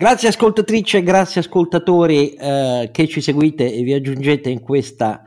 Grazie ascoltatrice, grazie ascoltatori eh, che ci seguite e vi aggiungete in questa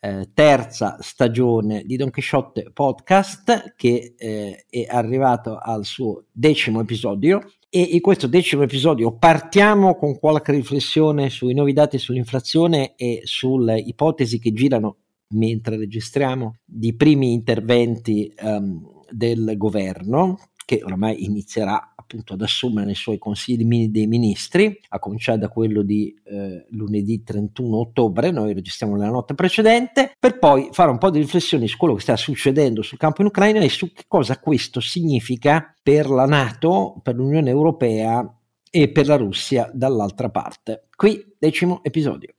eh, terza stagione di Don Quixote Podcast che eh, è arrivato al suo decimo episodio. E in questo decimo episodio partiamo con qualche riflessione sui nuovi dati sull'inflazione e sulle ipotesi che girano mentre registriamo di primi interventi um, del governo che oramai inizierà appunto ad assumere nei suoi consigli dei ministri, a cominciare da quello di eh, lunedì 31 ottobre, noi registriamo nella notte precedente, per poi fare un po' di riflessioni su quello che sta succedendo sul campo in Ucraina e su che cosa questo significa per la Nato, per l'Unione Europea e per la Russia dall'altra parte. Qui decimo episodio.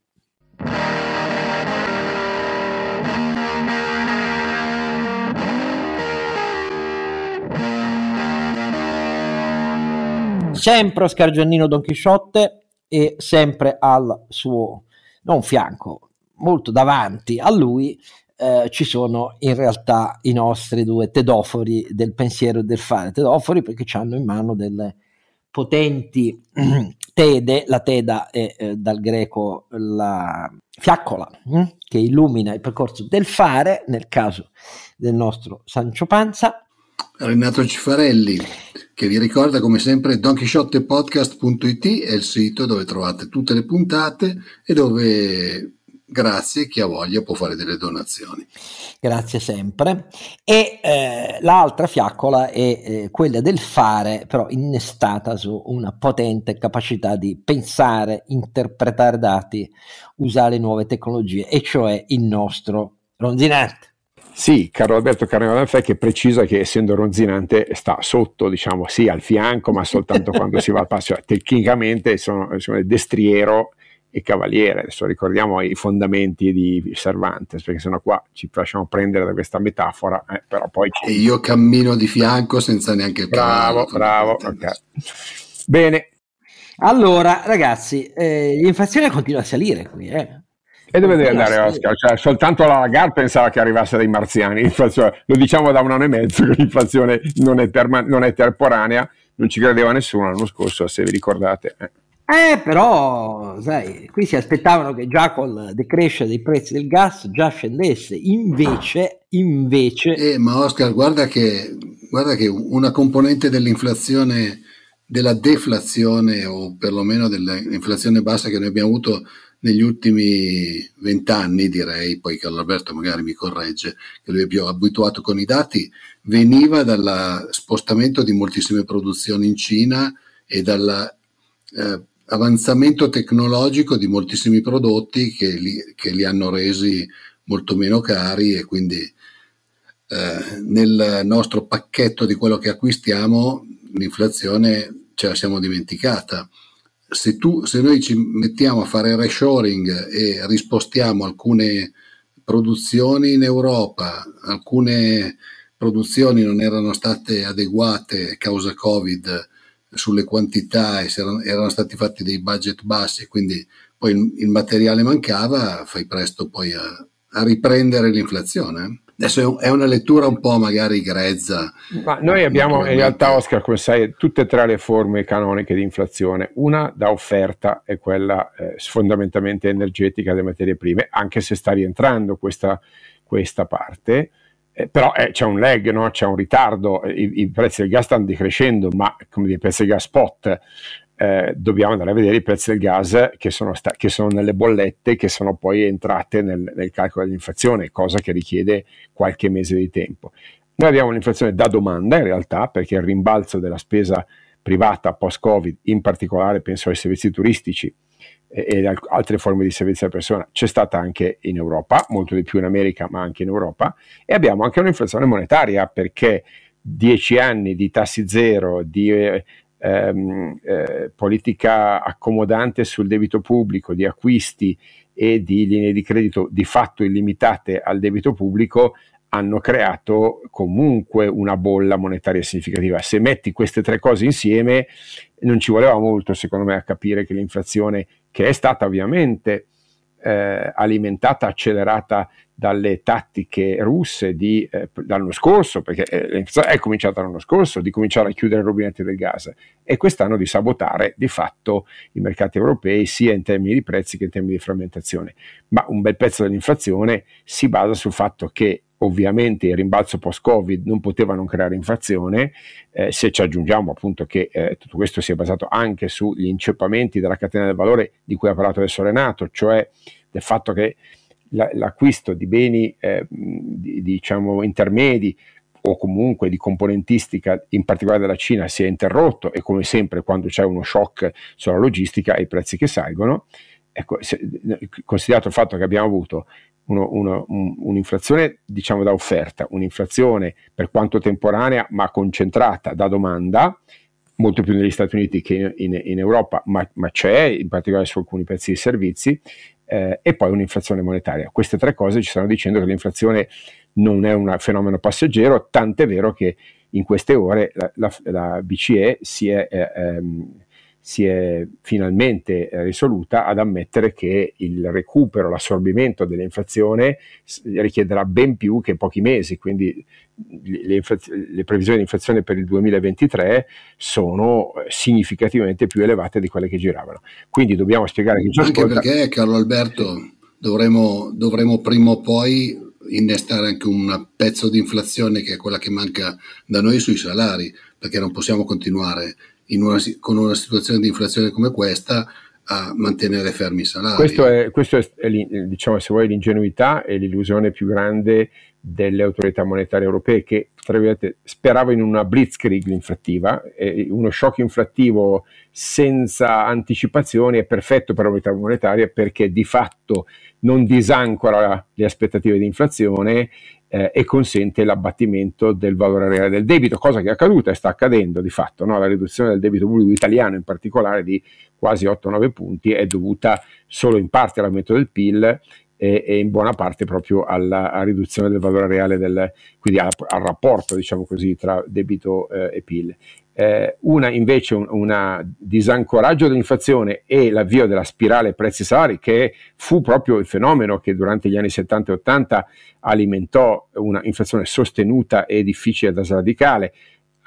Sempre Oscar Giannino Don Chisciotte e sempre al suo, non fianco, molto davanti a lui eh, ci sono in realtà i nostri due tedofori del pensiero e del fare. Tedofori perché hanno in mano delle potenti tede, la teda è eh, dal greco la fiaccola hm, che illumina il percorso del fare, nel caso del nostro Sancio Panza. Renato Cifarelli che vi ricorda come sempre donchisciottepodcast.it è il sito dove trovate tutte le puntate e dove grazie chi ha voglia può fare delle donazioni. Grazie sempre. E eh, l'altra fiaccola è eh, quella del fare, però innestata su una potente capacità di pensare, interpretare dati, usare nuove tecnologie, e cioè il nostro ronzinante. Sì, Carlo Alberto Carnevale che precisa che essendo ronzinante sta sotto, diciamo, sì, al fianco, ma soltanto quando si va al passo. Cioè, tecnicamente sono, sono destriero e cavaliere. Adesso ricordiamo i fondamenti di Cervantes, perché sennò qua ci facciamo prendere da questa metafora, eh, però poi... E io cammino di fianco senza neanche il Bravo, bravo, ok. Bene. Allora, ragazzi, eh, l'inflazione continua a salire qui, eh. E dove deve andare Oscar? Cioè, soltanto la Lagarde pensava che arrivasse dai marziani. Lo diciamo da un anno e mezzo che l'inflazione non è, perma- non è temporanea, non ci credeva nessuno l'anno scorso, se vi ricordate. Eh. Eh, però, sai, qui si aspettavano che già col decrescere dei prezzi del gas già scendesse, invece, invece... Eh, ma Oscar, guarda che, guarda che una componente dell'inflazione, della deflazione o perlomeno dell'inflazione bassa che noi abbiamo avuto negli ultimi vent'anni, direi, poi Carlo Alberto magari mi corregge, che lui è più abituato con i dati, veniva dal spostamento di moltissime produzioni in Cina e dall'avanzamento eh, tecnologico di moltissimi prodotti che li, che li, hanno resi molto meno cari e quindi eh, nel nostro pacchetto di quello che acquistiamo l'inflazione ce la siamo dimenticata se, tu, se noi ci mettiamo a fare reshoring e rispostiamo alcune produzioni in Europa, alcune produzioni non erano state adeguate causa Covid sulle quantità e erano, erano stati fatti dei budget bassi, quindi poi il materiale mancava, fai presto poi a, a riprendere l'inflazione. Adesso è una lettura un po' magari grezza. Ma noi abbiamo in realtà, Oscar, come sai, tutte e tre le forme canoniche di inflazione. Una da offerta è quella eh, fondamentalmente energetica delle materie prime, anche se sta rientrando questa, questa parte. Eh, però eh, c'è un lag, no? c'è un ritardo, I, i, prezzi del gas stanno decrescendo, ma come dire, i prezzi del gas spot eh, dobbiamo andare a vedere i prezzi del gas che sono, sta- che sono nelle bollette, che sono poi entrate nel, nel, calcolo dell'inflazione, cosa che richiede qualche mese di tempo. Noi abbiamo un'inflazione da domanda in realtà, perché il rimbalzo della spesa privata post-Covid, in particolare penso ai servizi turistici e, e altre forme di servizio alla persona, c'è stata anche in Europa, molto di più in America, ma anche in Europa, e abbiamo anche un'inflazione monetaria perché dieci anni di tassi zero, di eh, ehm, eh, politica accomodante sul debito pubblico, di acquisti e di linee di credito di fatto illimitate al debito pubblico hanno creato comunque una bolla monetaria significativa. Se metti queste tre cose insieme, non ci voleva molto, secondo me, a capire che l'inflazione, che è stata ovviamente eh, alimentata, accelerata dalle tattiche russe di, eh, l'anno scorso, perché eh, è cominciata l'anno scorso, di cominciare a chiudere i rubinetti del gas e quest'anno di sabotare di fatto i mercati europei sia in termini di prezzi che in termini di frammentazione. Ma un bel pezzo dell'inflazione si basa sul fatto che ovviamente il rimbalzo post-Covid non poteva non creare inflazione, eh, se ci aggiungiamo appunto che eh, tutto questo si è basato anche sugli inceppamenti della catena del valore di cui ha parlato adesso Renato, cioè del fatto che la, l'acquisto di beni eh, di, diciamo intermedi o comunque di componentistica, in particolare della Cina, si è interrotto e come sempre quando c'è uno shock sulla logistica i prezzi che salgono, ecco, se, considerato il fatto che abbiamo avuto uno, uno, un, un'inflazione diciamo da offerta, un'inflazione per quanto temporanea ma concentrata da domanda, molto più negli Stati Uniti che in, in Europa, ma, ma, c'è in particolare su alcuni pezzi di servizi, eh, e poi un'inflazione monetaria. Queste tre cose ci stanno dicendo che l'inflazione non è un fenomeno passeggero, tant'è vero che in queste ore la, la, la BCE si è... Eh, ehm, si è finalmente eh, risoluta ad ammettere che il recupero, l'assorbimento dell'inflazione richiederà ben più che pochi mesi, quindi le, le previsioni di inflazione per il 2023 sono eh, significativamente più elevate di quelle che giravano. Quindi dobbiamo spiegare che Anche ascolta... perché, Carlo Alberto, dovremo, dovremo prima o poi innestare anche un pezzo di inflazione che è quella che manca da noi sui salari, perché non possiamo continuare una, con una situazione di inflazione come questa a mantenere fermi i salari. Questo è, questo è, è diciamo, se vuoi, l'ingenuità e l'illusione più grande delle autorità monetarie europee che speravano in una blitzkrieg inflattiva, uno shock inflattivo senza anticipazioni è perfetto per l'autorità monetaria perché di fatto non disancora le aspettative di inflazione eh, e consente l'abbattimento del valore reale del debito, cosa che è accaduta e sta accadendo di fatto. No? La riduzione del debito pubblico italiano in particolare di quasi 8-9 punti è dovuta solo in parte all'aumento del PIL e, e in buona parte proprio alla, riduzione del valore reale, del, quindi al, al rapporto diciamo così, tra debito eh, e PIL. Eh, una invece un una disancoraggio dell'inflazione e l'avvio della spirale prezzi-salari che fu proprio il fenomeno che durante gli anni 70 e 80 alimentò una inflazione sostenuta e difficile da sradicare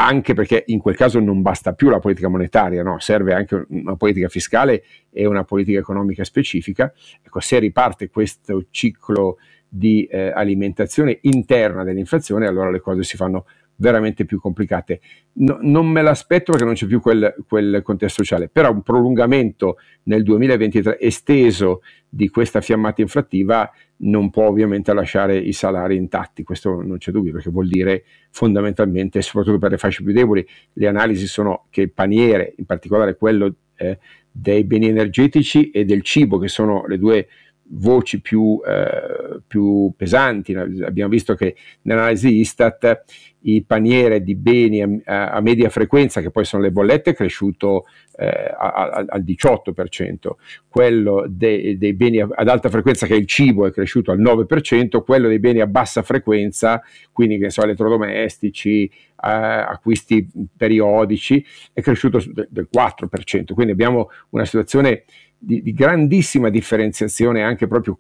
anche perché in quel caso non basta più la politica monetaria, no? serve anche una politica fiscale e una politica economica specifica. Ecco, se riparte questo ciclo di eh, alimentazione interna dell'inflazione, allora le cose si fanno veramente più complicate. No, non me l'aspetto perché non c'è più quel, quel, contesto sociale, però un prolungamento nel 2023 esteso di questa fiammata inflattiva non può ovviamente lasciare i salari intatti, questo non c'è dubbio perché vuol dire fondamentalmente, soprattutto per le fasce più deboli, le analisi sono che il paniere, in particolare quello eh, dei beni energetici e del cibo, che sono le due voci più, eh, più, pesanti. Abbiamo visto che nell'analisi Istat il paniere di beni a, a, media frequenza, che poi sono le bollette, è cresciuto eh, al 18%, quello dei, dei beni ad alta frequenza, che è il cibo, è cresciuto al 9%, quello dei beni a bassa frequenza, quindi che so, elettrodomestici, eh, acquisti periodici, è cresciuto del 4%. Quindi abbiamo una situazione di, di grandissima differenziazione anche proprio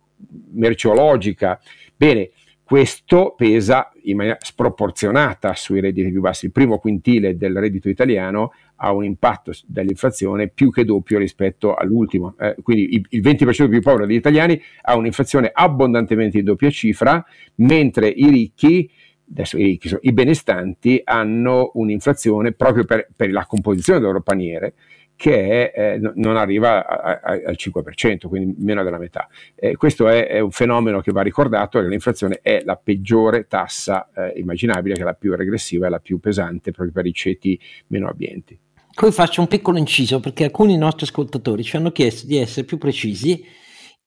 merceologica. Bene, questo pesa in maniera sproporzionata sui redditi più bassi. Il primo quintile del reddito italiano ha un impatto dell'inflazione più che doppio rispetto all'ultimo. Eh, quindi il 20% più povero degli italiani ha un'inflazione abbondantemente di doppia cifra, mentre i ricchi adesso i, i benestanti hanno un'inflazione proprio per, per la composizione del loro paniere che è, eh, non arriva a, a, al 5%, quindi meno della metà. Eh, questo è, è, un fenomeno che va ricordato, l'inflazione è la peggiore tassa eh, immaginabile, che è la più regressiva e la più pesante proprio per i ceti meno abbienti. Poi faccio un piccolo inciso perché alcuni nostri ascoltatori ci hanno chiesto di essere più precisi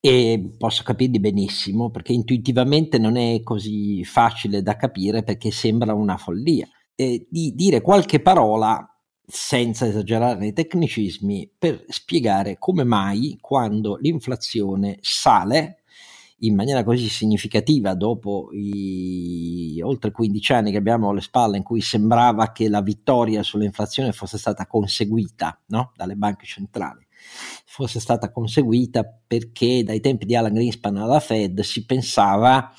e posso capirli benissimo perché intuitivamente non è così facile da capire perché sembra una follia. E di dire qualche parola senza esagerare nei tecnicismi, per spiegare come mai quando l'inflazione sale in maniera così significativa dopo i oltre 15 anni che abbiamo alle spalle in cui sembrava che la vittoria sull'inflazione fosse stata conseguita no? dalle banche centrali fosse stata conseguita perché dai tempi di Alan Greenspan alla Fed si pensava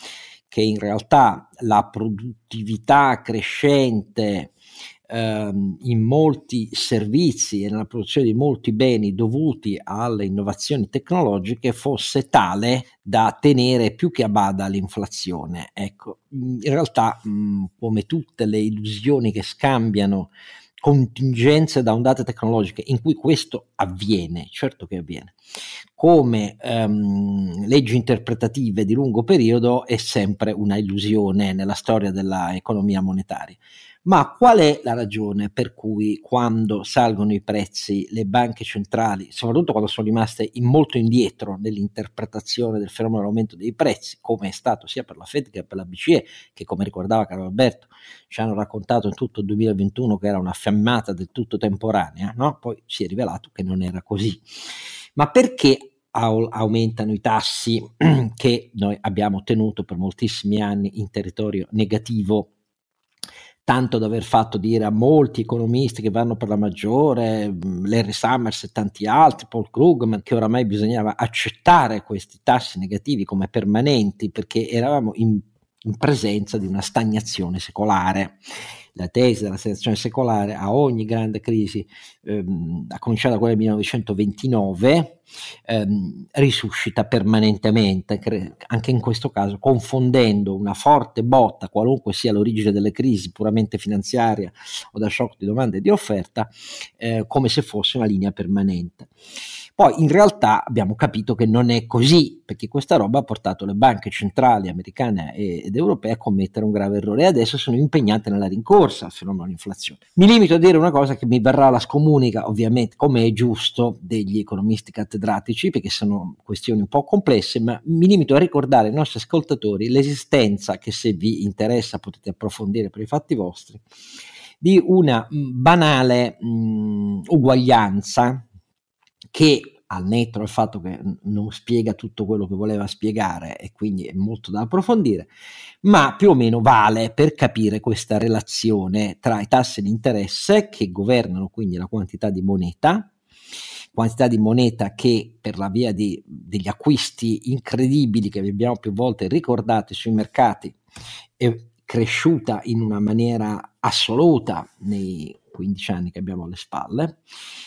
che in realtà la produttività crescente ehm, in molti servizi e nella produzione di molti beni dovuti alle innovazioni tecnologiche fosse tale da tenere più che a bada l'inflazione. Ecco, in realtà, mh, come tutte le illusioni che scambiano contingenze da ondate tecnologiche in cui questo avviene, certo che avviene, come um, leggi interpretative di lungo periodo è sempre una illusione nella storia dell'economia monetaria. Ma qual è la ragione per cui quando salgono i prezzi le banche centrali, soprattutto quando sono rimaste in molto indietro nell'interpretazione del fenomeno dell'aumento dei prezzi, come è stato sia per la Fed che per la BCE, che come ricordava Carlo Alberto ci hanno raccontato in tutto il 2021 che era una fiammata del tutto temporanea, no? poi si è rivelato che non era così. Ma perché aumentano i tassi che noi abbiamo ottenuto per moltissimi anni in territorio negativo tanto da aver fatto dire a molti economisti che vanno per la maggiore, mm, Larry Summers e tanti altri, Paul Krugman, che oramai bisognava accettare questi tassi negativi come permanenti perché eravamo in, in presenza di una stagnazione secolare la tesi della selezione secolare a ogni grande crisi, ehm, a cominciare da quella del 1929, ehm, risuscita permanentemente, cre- anche in questo caso confondendo una forte botta, qualunque sia l'origine delle crisi puramente finanziaria o da shock di domanda e di offerta, eh, come se fosse una linea permanente. Poi in realtà abbiamo capito che non è così, perché questa roba ha portato le banche centrali americane ed europee a commettere un grave errore e adesso sono impegnate nella rincorsa al fenomeno dell'inflazione. Mi limito a dire una cosa che mi verrà alla scomunica, ovviamente, come è giusto, degli economisti cattedratici, perché sono questioni un po' complesse, ma mi limito a ricordare ai nostri ascoltatori l'esistenza, che se vi interessa potete approfondire per i fatti vostri, di una banale mh, uguaglianza che al netto del fatto che non spiega tutto quello che voleva spiegare e quindi è molto da approfondire, ma più o meno vale per capire questa relazione tra i tassi di interesse che governano quindi la quantità di moneta, quantità di moneta che per la via di, degli acquisti incredibili che vi abbiamo più volte ricordato sui mercati è cresciuta in una maniera assoluta nei 15 anni che abbiamo alle spalle,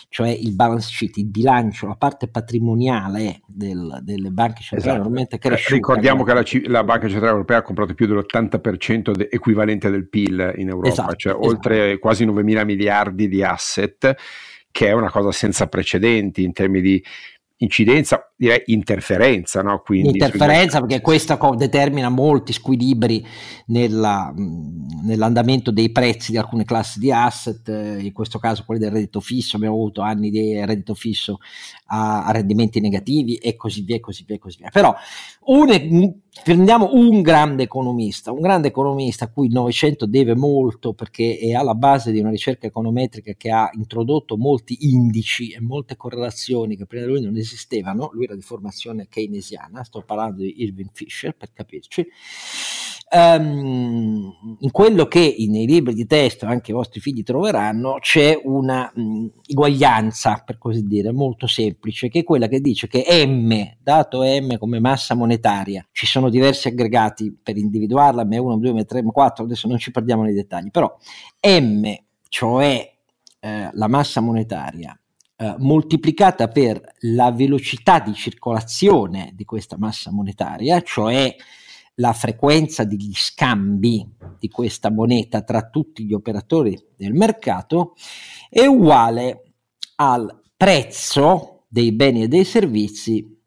cioè il balance sheet, il bilancio, la parte patrimoniale del, delle banche centrali esatto. normalmente cresciuta. Ricordiamo che la, la, Banca Centrale Europea ha comprato più dell'80% de, equivalente del PIL in Europa, esatto, cioè esatto. oltre quasi 9 mila miliardi di asset, che è una cosa senza precedenti in termini di incidenza, direi interferenza, no? Quindi interferenza perché questo determina molti squilibri nella, nell'andamento dei prezzi di alcune classi di asset, in questo caso quelli del reddito fisso, abbiamo avuto anni di reddito fisso a, a rendimenti negativi e così via, così via, così via. Però un, prendiamo un grande economista, un grande economista a cui il Novecento deve molto perché è alla base di una ricerca econometrica che ha introdotto molti indici e molte correlazioni che prima di lui non esistevano, lui era di formazione keynesiana, sto parlando di Irving Fisher per capirci, Um, in quello che nei libri di testo anche i vostri figli troveranno c'è una um, uguaglianza, per così dire, molto semplice, che è quella che dice che M, dato M come massa monetaria, ci sono diversi aggregati per individuarla, M1, M2, M3, M4, adesso non ci perdiamo nei dettagli, però M, cioè eh, la massa monetaria, eh, moltiplicata per la velocità di circolazione di questa massa monetaria, cioè la frequenza degli scambi di questa moneta tra tutti gli operatori del mercato è uguale al prezzo dei beni e dei servizi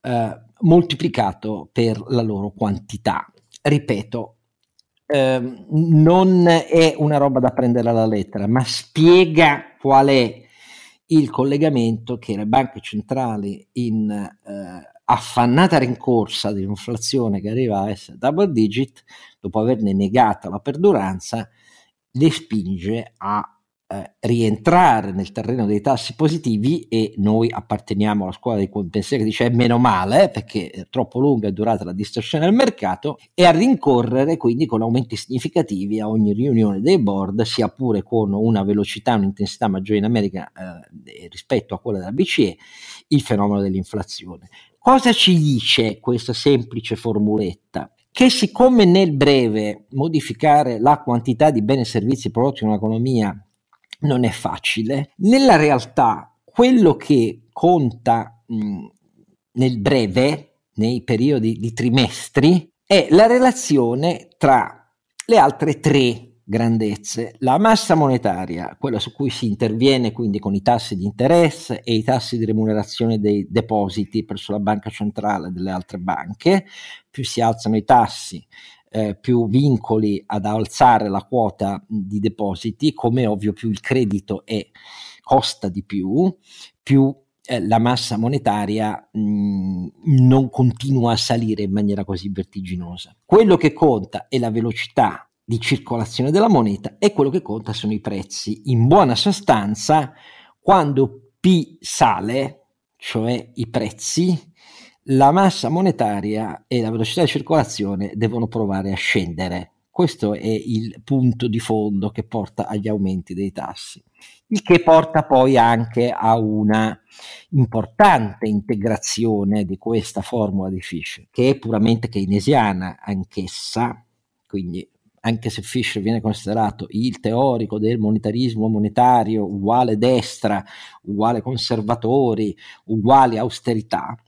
eh, moltiplicato per la loro quantità. Ripeto, eh, non è una roba da prendere alla lettera, ma spiega qual è il collegamento che le banche centrali in eh, affannata rincorsa di un'inflazione che arriva a essere double digit, dopo averne negata la perduranza, le spinge a eh, rientrare nel terreno dei tassi positivi e noi apparteniamo alla scuola dei pensieri che dice meno male perché è troppo lunga è durata la distorsione del mercato e a rincorrere quindi con aumenti significativi a ogni riunione dei board sia pure con una velocità un'intensità maggiore in America eh, rispetto a quella della BCE il fenomeno dell'inflazione. Cosa ci dice questa semplice formuletta? Che siccome nel breve modificare la quantità di beni e servizi prodotti in un'economia non è facile. Nella realtà, quello che conta mh, nel breve, nei periodi di trimestri, è la relazione tra le altre tre grandezze. La massa monetaria, quella su cui si interviene quindi con i tassi di interesse e i tassi di remunerazione dei depositi presso la banca centrale delle altre banche, più si alzano i tassi, eh, più vincoli ad alzare la quota di depositi, come ovvio più il credito è, costa di più, più eh, la massa monetaria mh, non continua a salire in maniera così vertiginosa. Quello che conta è la velocità di circolazione della moneta e quello che conta sono i prezzi. In buona sostanza, quando P sale, cioè i prezzi, la massa monetaria e la velocità di circolazione devono provare a scendere. Questo è il punto di fondo che porta agli aumenti dei tassi, il che porta poi anche a una importante integrazione di questa formula di Fisher, che è puramente keynesiana anch'essa, quindi anche se Fisher viene considerato il teorico del monetarismo monetario uguale destra, uguale conservatori, uguale austerità,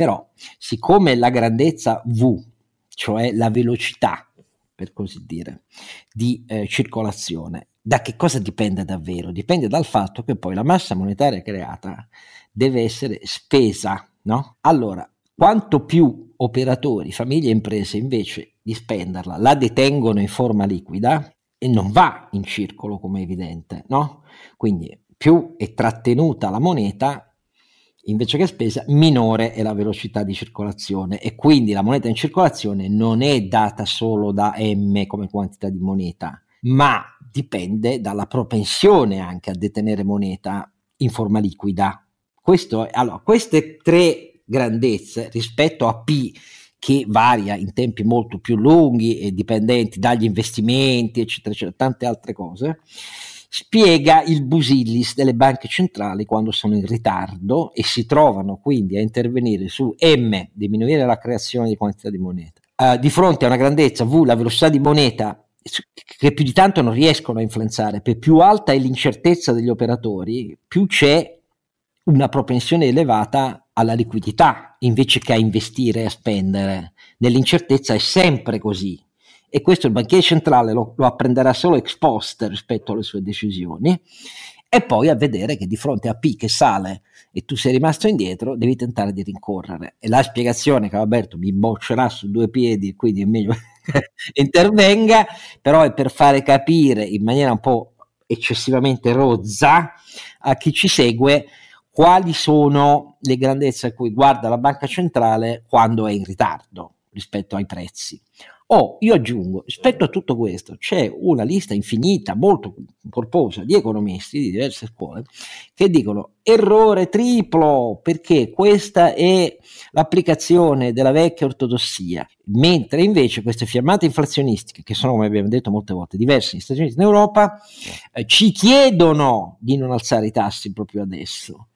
però, siccome la grandezza V, cioè la velocità, per così dire, di eh, circolazione, da che cosa dipende davvero? Dipende dal fatto che poi la massa monetaria creata deve essere spesa, no? Allora, quanto più operatori, famiglie e imprese invece di spenderla la detengono in forma liquida e non va in circolo come è evidente, no? Quindi più è trattenuta la moneta, invece che spesa, minore è la velocità di circolazione e quindi la moneta in circolazione non è data solo da M come quantità di moneta, ma dipende dalla propensione anche a detenere moneta in forma liquida. Questo, allora, queste tre grandezze rispetto a P che varia in tempi molto più lunghi e dipendenti dagli investimenti, eccetera, eccetera, tante altre cose, spiega il busillis delle banche centrali quando sono in ritardo e si trovano quindi a intervenire su M, diminuire la creazione di quantità di moneta, uh, di fronte a una grandezza V, la velocità di moneta che più di tanto non riescono a influenzare, per più alta è l'incertezza degli operatori, più c'è una propensione elevata alla liquidità invece che a investire e a spendere. Nell'incertezza è sempre così, e questo il banchiere centrale lo, lo apprenderà solo ex post rispetto alle sue decisioni e poi a vedere che di fronte a P che sale e tu sei rimasto indietro, devi tentare di rincorrere. E la spiegazione che Alberto mi boccerà su due piedi, quindi è meglio che intervenga, però è per fare capire in maniera un po' eccessivamente rozza a chi ci segue quali sono le grandezze a cui guarda la banca centrale quando è in ritardo rispetto ai prezzi. Oh, io aggiungo, rispetto a tutto questo, c'è una lista infinita, molto corposa, di economisti di diverse scuole che dicono errore triplo perché questa è l'applicazione della vecchia ortodossia, mentre invece queste fiammate inflazionistiche, che sono, come abbiamo detto molte volte, diverse negli Stati Uniti e in Europa, eh, ci chiedono di non alzare i tassi proprio adesso.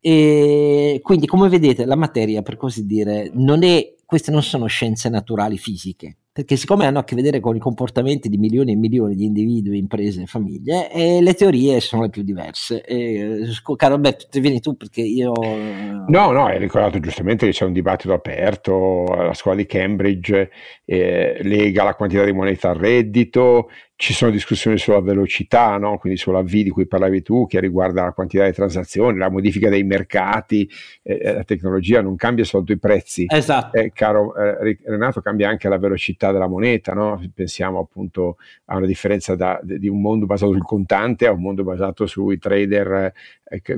E quindi, come vedete, la materia, per così dire, non è, queste non sono scienze naturali fisiche perché siccome hanno a che vedere con i comportamenti di milioni e milioni di individui, imprese e famiglie, e le teorie sono le più diverse. E, caro Alberto, ti vieni tu perché io... No, no, hai ricordato giustamente che c'è un dibattito aperto, la scuola di Cambridge eh, lega la quantità di moneta al reddito, ci sono discussioni sulla velocità, no? quindi sulla V di cui parlavi tu, che riguarda la quantità di transazioni, la modifica dei mercati, eh, eh la tecnologia non cambia soltanto i prezzi. Esatto. Eh, caro eh, Renato, cambia anche la velocità della moneta, no? pensiamo appunto a una differenza da, di un mondo basato sul contante a un mondo basato sui trader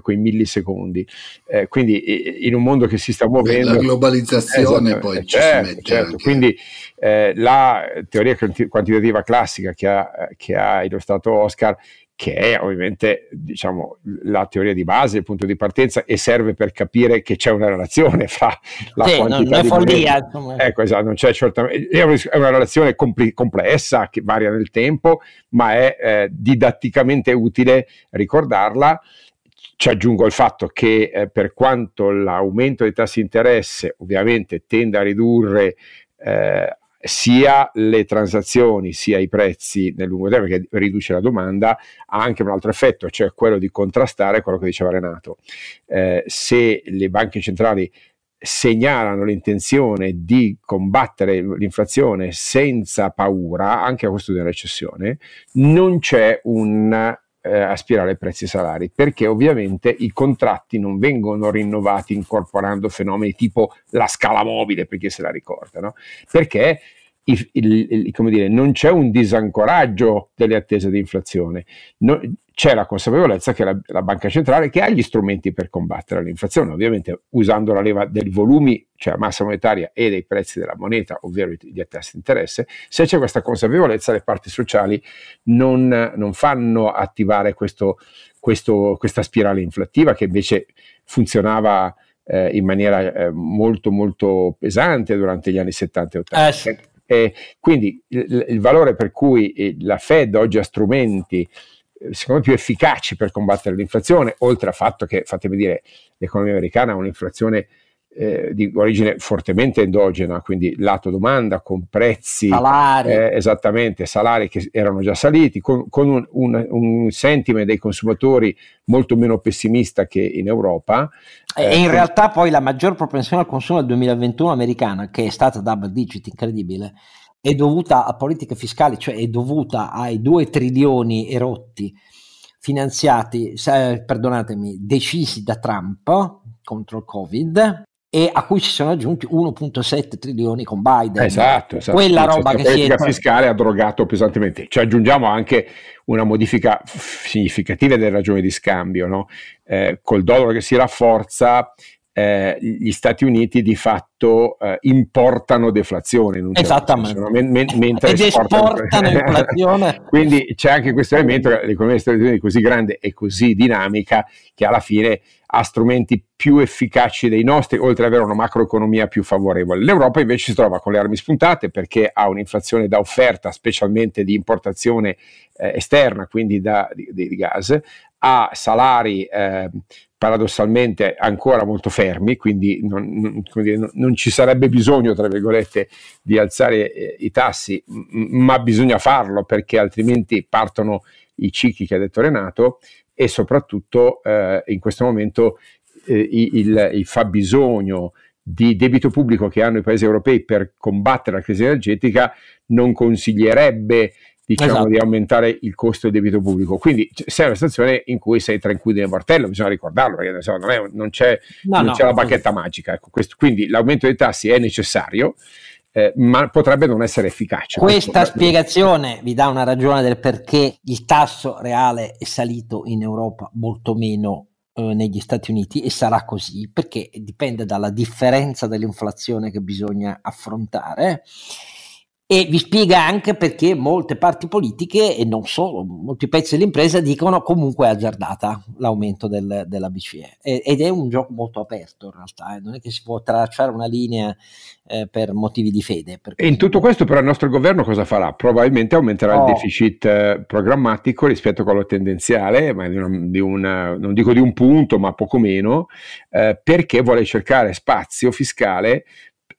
quei millisecondi. Eh, quindi in un mondo che si sta muovendo... La globalizzazione esatto, poi certo, certo. Quindi la teoria quantitativa classica che ha che ha illustrato Oscar che è ovviamente diciamo, la teoria di base, il punto di partenza e serve per capire che c'è una relazione fra la sì, quantità non, di follia, ecco, esatto, non c'è certamente, è una relazione compl- complessa che varia nel tempo, ma è eh, didatticamente utile ricordarla. Ci aggiungo il fatto che eh, per quanto l'aumento dei tassi di interesse ovviamente tende a ridurre eh, sia le transazioni sia i prezzi nel lungo termine che riduce la domanda ha anche un altro effetto, cioè quello di contrastare quello che diceva Renato. Eh, se le banche centrali segnalano l'intenzione di combattere l'inflazione senza paura, anche a questo di una recessione, non c'è un eh, aspirare ai prezzi salari, perché ovviamente i contratti non vengono rinnovati incorporando fenomeni tipo la scala mobile, per chi se la ricorda, no? perché il, il, il, dire, non c'è un disancoraggio delle attese di inflazione, no, c'è la consapevolezza che la, la, banca centrale che ha gli strumenti per combattere l'inflazione, ovviamente usando la leva dei volumi, cioè la massa monetaria e dei prezzi della moneta, ovvero gli tassi di interesse, se c'è questa consapevolezza le parti sociali non, non fanno attivare questo, questo, questa spirale inflattiva che invece funzionava eh, in maniera eh, molto molto pesante durante gli anni 70 e 80. Eh. Eh, quindi il, il, valore per cui eh, la Fed oggi ha strumenti eh, secondo me più efficaci per combattere l'inflazione, oltre al fatto che, fatemi dire, l'economia americana ha un'inflazione eh, di origine fortemente endogena, quindi lato domanda, con prezzi, salari. Eh, esattamente, salari che erano già saliti, con, con un, un, un, sentiment dei consumatori molto meno pessimista che in Europa. E eh, in con... realtà poi la maggior propensione al consumo del 2021 americana, che è stata double digit, incredibile, è dovuta a politiche fiscali, cioè è dovuta ai 2 trilioni erotti finanziati, eh, perdonatemi, decisi da Trump contro il Covid e a cui si sono aggiunti 1.7 trilioni con Biden. Esatto, esatto. Quella roba che si è... fiscale ha drogato pesantemente. Ci aggiungiamo anche una modifica significativa delle ragioni di scambio, no? eh, col dollaro che si rafforza eh, gli Stati Uniti di fatto eh, importano deflazione certo Esattamente. Senso, men- men- mentre Ed esportano inflazione. Quindi c'è anche questo elemento che l'economia degli Stati Uniti è così grande e così dinamica che alla fine ha strumenti più efficaci dei nostri, oltre ad avere una macroeconomia più favorevole. L'Europa invece si trova con le armi spuntate perché ha un'inflazione da offerta, specialmente di importazione eh, esterna, quindi da, di, di, gas, ha salari eh, paradossalmente ancora molto fermi, quindi non, non, dire, non, ci sarebbe bisogno, tra virgolette, di alzare eh, i tassi, m- ma bisogna farlo perché altrimenti partono i cicli che ha detto Renato e soprattutto eh, in questo momento eh, il, il fabbisogno di debito pubblico che hanno i paesi europei per combattere la crisi energetica non consiglierebbe diciamo, esatto. di aumentare il costo del debito pubblico. Quindi sei una situazione in cui sei tranquillo nel martello, bisogna ricordarlo, perché insomma, non, è, non, c'è, no, non no, c'è, la bacchetta magica. Ecco, questo, quindi l'aumento dei tassi è necessario, eh, ma potrebbe non essere efficace. Questa spiegazione vi dà una ragione del perché il tasso reale è salito in Europa molto meno eh, negli Stati Uniti e sarà così perché dipende dalla differenza dell'inflazione che bisogna affrontare e vi spiega anche perché molte parti politiche e non solo, molti pezzi dell'impresa dicono comunque è azzardata l'aumento del, della BCE ed è un gioco molto aperto in realtà, eh. non è che si può tracciare una linea eh, per motivi di fede. E in tutto questo però il nostro governo cosa farà? Probabilmente aumenterà oh. il deficit eh, programmatico rispetto a quello tendenziale, ma di una, di una, non dico di un punto ma poco meno, eh, perché vuole cercare spazio fiscale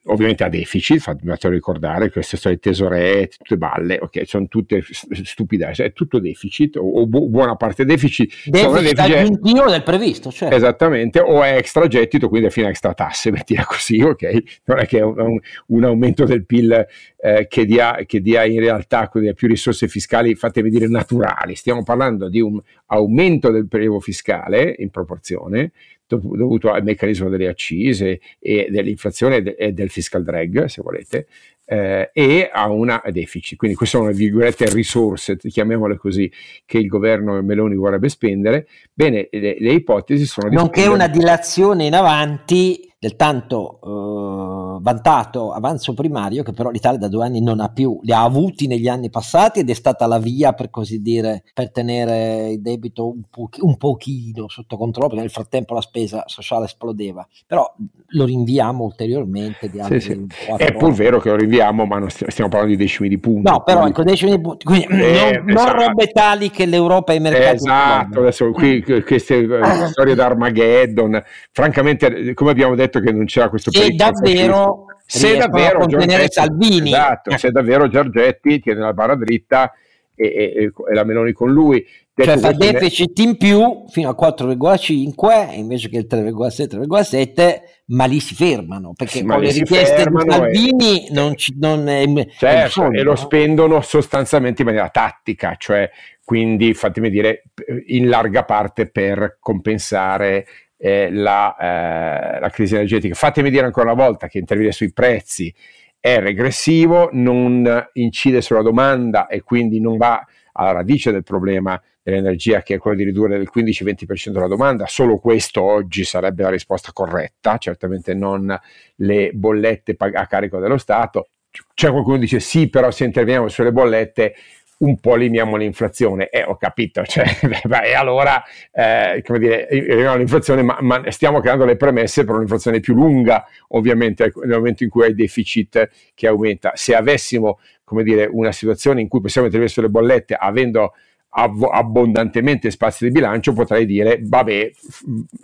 ovviamente a deficit, fatemi ricordare, queste sono le tesoree, tutte balle, ok, sono tutte stupidate, è tutto deficit o, o buona parte deficit. Deficit, deficit aggiuntivo del previsto, certo. Esattamente, o è extra gettito, quindi alla fine extra tasse, mettila così, ok? Non è che è un, un aumento del PIL eh, che, dia, che, dia, in realtà più risorse fiscali, fatemi dire, naturali. Stiamo parlando di un aumento del prelievo fiscale in proporzione, dovuto al meccanismo delle accise e dell'inflazione e del fiscal drag, se volete, eh, e a una deficit. Quindi queste sono le virgolette risorse, chiamiamole così, che il governo Meloni vorrebbe spendere. Bene, le, le ipotesi sono... Nonché spendere... una dilazione in avanti del tanto vantato avanzo primario che però l'Italia da due anni non ha più, li ha avuti negli anni passati ed è stata la via per così dire per tenere il debito un, po- un pochino sotto controllo perché nel frattempo la spesa sociale esplodeva, però lo rinviamo ulteriormente di altri sì, sì. È pur vero che lo rinviamo ma non stiamo parlando di decimi di punti. No, però ecco decimi di punti, quindi eh, non, esatto. non robe tali che l'Europa e i mercati... Esatto, adesso qui queste eh, storie d'Armageddon, francamente come abbiamo detto che non c'era questo se davvero se davvero Giorgetti, Salvini. Esatto, se davvero Giorgetti tiene la barra dritta e, e, e la Meloni con lui. Cioè fa deficit in più fino a 4,5 invece che il 3,6-3,7 ma lì si fermano perché sì, con le richieste di Salvini e... non, ci, non è, certo, è e lo spendono sostanzialmente in maniera tattica cioè quindi fatemi dire in larga parte per compensare eh, la, eh, la, crisi energetica. Fatemi dire ancora una volta che intervenire sui prezzi è regressivo, non incide sulla domanda e quindi non va alla radice del problema dell'energia che è quello di ridurre del 15-20% la domanda, solo questo oggi sarebbe la risposta corretta, certamente non le bollette a carico dello Stato. C'è qualcuno che dice sì, però se interveniamo sulle bollette un po' limitiamo l'inflazione. Eh, ho capito, cioè, e allora, eh, come dire, limitiamo l'inflazione, ma, ma, stiamo creando le premesse per un'inflazione più lunga, ovviamente, nel momento in cui hai deficit che aumenta. Se avessimo, come dire, una situazione in cui possiamo intervenire sulle bollette avendo abbondantemente spazi di bilancio, potrei dire, vabbè,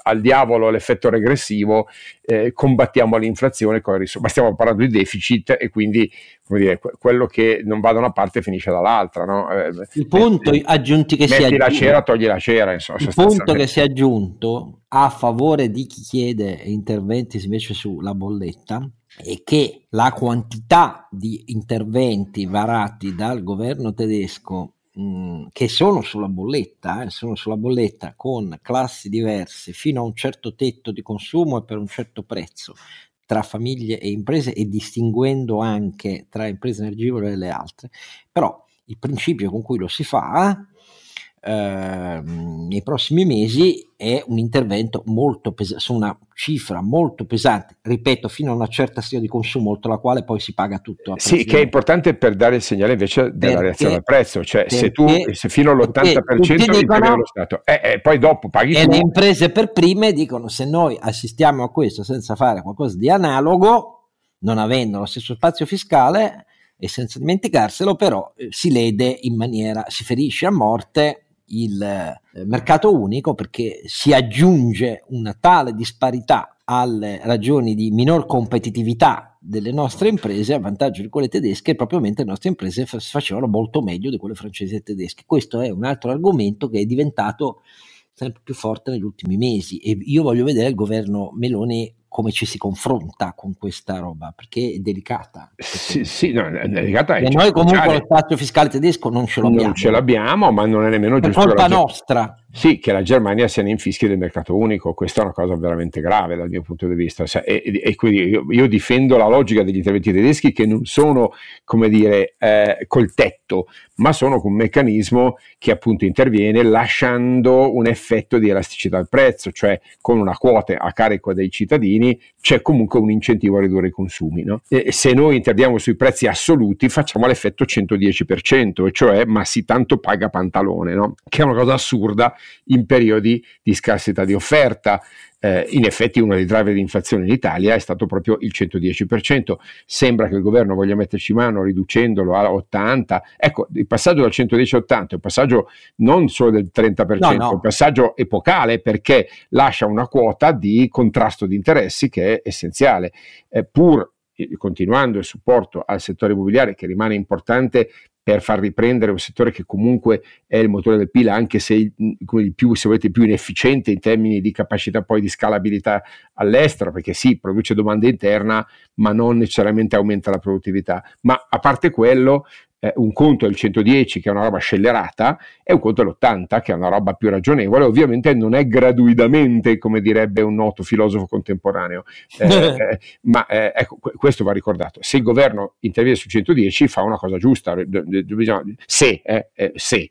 al diavolo l'effetto regressivo, eh, combattiamo l'inflazione con il ma stiamo parlando di deficit e quindi dire, quello che non va da una parte finisce dall'altra. No? Eh, il punto metti, aggiunti che si la cera, togli la cera. Insomma, il punto che si è aggiunto a favore di chi chiede interventi invece sulla bolletta è che la quantità di interventi varati dal governo tedesco Mm, che sono sulla bolletta, eh, sono sulla bolletta con classi diverse fino a un certo tetto di consumo e per un certo prezzo tra famiglie e imprese e distinguendo anche tra imprese energivore e le altre. Però il principio con cui lo si fa eh, nei prossimi mesi è un intervento molto pesante, su una cifra molto pesante, ripeto, fino a una certa stima di consumo, oltre la quale poi si paga tutto. Sì, che è importante per dare il segnale invece della perché, reazione al prezzo, cioè se tu se fino all'80% dicono, lo Stato, e eh, eh, poi dopo paghi e tu. le imprese per prime dicono se noi assistiamo a questo senza fare qualcosa di analogo, non avendo lo stesso spazio fiscale e senza dimenticarselo, però eh, si lede in maniera, si ferisce a morte il eh, mercato unico perché si aggiunge una tale disparità alle ragioni di minor competitività delle nostre imprese a vantaggio di quelle tedesche proprio mentre le nostre imprese facevano molto meglio di quelle francesi e tedesche. Questo è un altro argomento che è diventato sempre più forte negli ultimi mesi e io voglio vedere il governo Meloni come ci si confronta con questa roba, perché è delicata. Sì, sì no, è delicata. E noi comunque lo spazio fiscale tedesco non ce l'abbiamo. Non ce l'abbiamo, ma non è nemmeno per giusto. È colpa nostra. Sì, che la Germania sia in fischi del mercato unico, questa è una cosa veramente grave dal mio punto di vista. E, e quindi io, io, difendo la logica degli interventi tedeschi che non sono, come dire, eh, col tetto, ma sono un meccanismo che appunto interviene lasciando un effetto di elasticità al prezzo, cioè con una quota a carico dei cittadini c'è comunque un incentivo a ridurre i consumi. No? E se noi interveniamo sui prezzi assoluti facciamo l'effetto 110%, cioè ma si tanto paga pantalone, no? che è una cosa assurda in periodi di scarsità di offerta. Eh, in effetti uno dei driver di inflazione in Italia è stato proprio il 110%. Sembra che il governo voglia metterci mano riducendolo a 80%. Ecco, il passaggio dal 110 a 80 è un passaggio non solo del 30%, no, no. è un passaggio epocale perché lascia una quota di contrasto di interessi che è essenziale. Eh, pur continuando il supporto al settore immobiliare che rimane importante per far riprendere un settore che comunque è il motore del PIL, anche se il, più, se volete, più inefficiente in termini di capacità poi di scalabilità all'estero, perché sì, produce domanda interna, ma non necessariamente aumenta la produttività. Ma a parte quello, eh, un conto è il 110 che è una roba scellerata e un conto è l'80 che è una roba più ragionevole, ovviamente non è gratuitamente come direbbe un noto filosofo contemporaneo, eh, eh, ma eh, ecco, questo va ricordato, se il governo interviene sul 110 fa una cosa giusta, se, eh, eh, se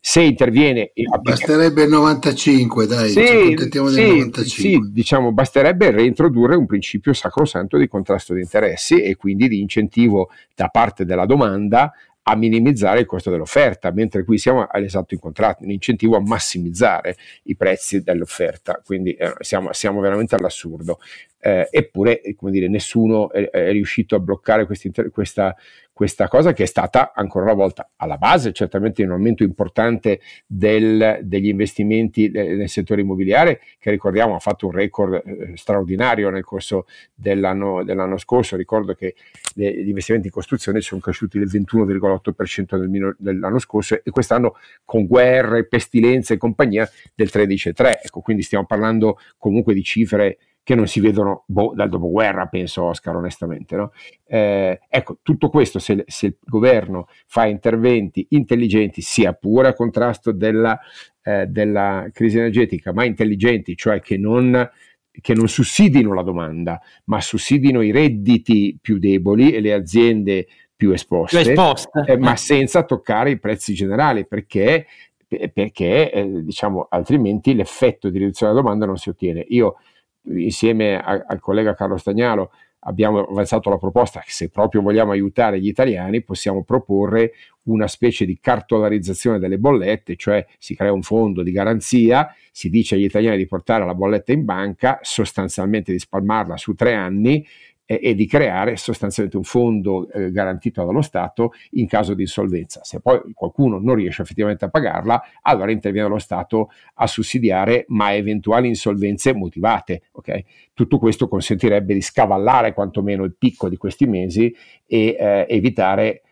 Se interviene... Basterebbe il 95, dai, sì, ci sì, 95. Sì, diciamo, basterebbe reintrodurre un principio sacrosanto di contrasto di interessi e quindi di incentivo da parte della domanda a minimizzare il costo dell'offerta, mentre qui siamo all'esatto incontrario, un incentivo a massimizzare i prezzi dell'offerta, quindi eh, siamo, siamo, veramente all'assurdo. Eh, eppure, come dire, nessuno è, è riuscito a bloccare questa, questa cosa che è stata ancora una volta alla base certamente un aumento importante del, degli investimenti nel settore immobiliare che ricordiamo ha fatto un record eh, straordinario nel corso dell'anno, dell'anno, scorso. Ricordo che gli investimenti in costruzione sono cresciuti del 21,8% del, dell'anno scorso e quest'anno con guerre, pestilenze e compagnia del 13,3% ecco quindi stiamo parlando comunque di cifre che non si vedono boh, dal dopoguerra, penso Oscar onestamente. No? Eh, ecco, tutto questo se, se, il governo fa interventi intelligenti, sia pure a contrasto della, eh, della crisi energetica, ma intelligenti, cioè che non, che non sussidino la domanda, ma sussidino i redditi più deboli e le aziende più esposte, più esposte. Eh, ma senza toccare i prezzi generali, perché perché eh, diciamo altrimenti l'effetto di riduzione della domanda non si ottiene. Io insieme a, al collega Carlo Stagnalo abbiamo avanzato la proposta che se proprio vogliamo aiutare gli italiani possiamo proporre una specie di cartolarizzazione delle bollette, cioè si crea un fondo di garanzia, si dice agli italiani di portare la bolletta in banca, sostanzialmente di spalmarla su tre anni e, e di creare sostanzialmente un fondo eh, garantito dallo Stato in caso di insolvenza. Se poi qualcuno non riesce effettivamente a pagarla, allora interviene lo Stato a sussidiare ma eventuali insolvenze motivate. Okay? Tutto questo consentirebbe di scavallare quantomeno il picco di questi mesi e eh, evitare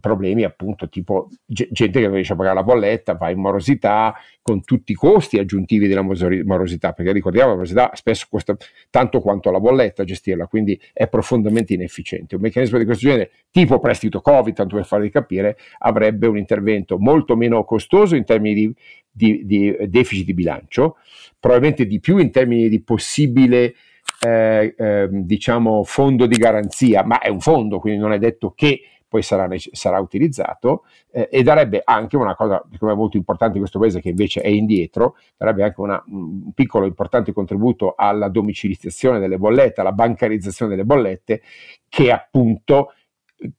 problemi appunto tipo gente che non riesce a pagare la bolletta, va in morosità con tutti i costi aggiuntivi della morosità, perché ricordiamo la morosità spesso costa tanto quanto la bolletta gestirla, quindi è profondamente inefficiente. Un meccanismo di questo genere, tipo prestito Covid, tanto per farvi capire, avrebbe un intervento molto meno costoso in termini di, di, di deficit di bilancio, probabilmente di più in termini di possibile eh, eh, diciamo fondo di garanzia, ma è un fondo, quindi non è detto che poi sarà, sarà utilizzato eh, e darebbe anche una cosa secondo molto importante in questo paese che invece è indietro, darebbe anche una, un piccolo importante contributo alla domiciliazione delle bollette, alla bancarizzazione delle bollette che appunto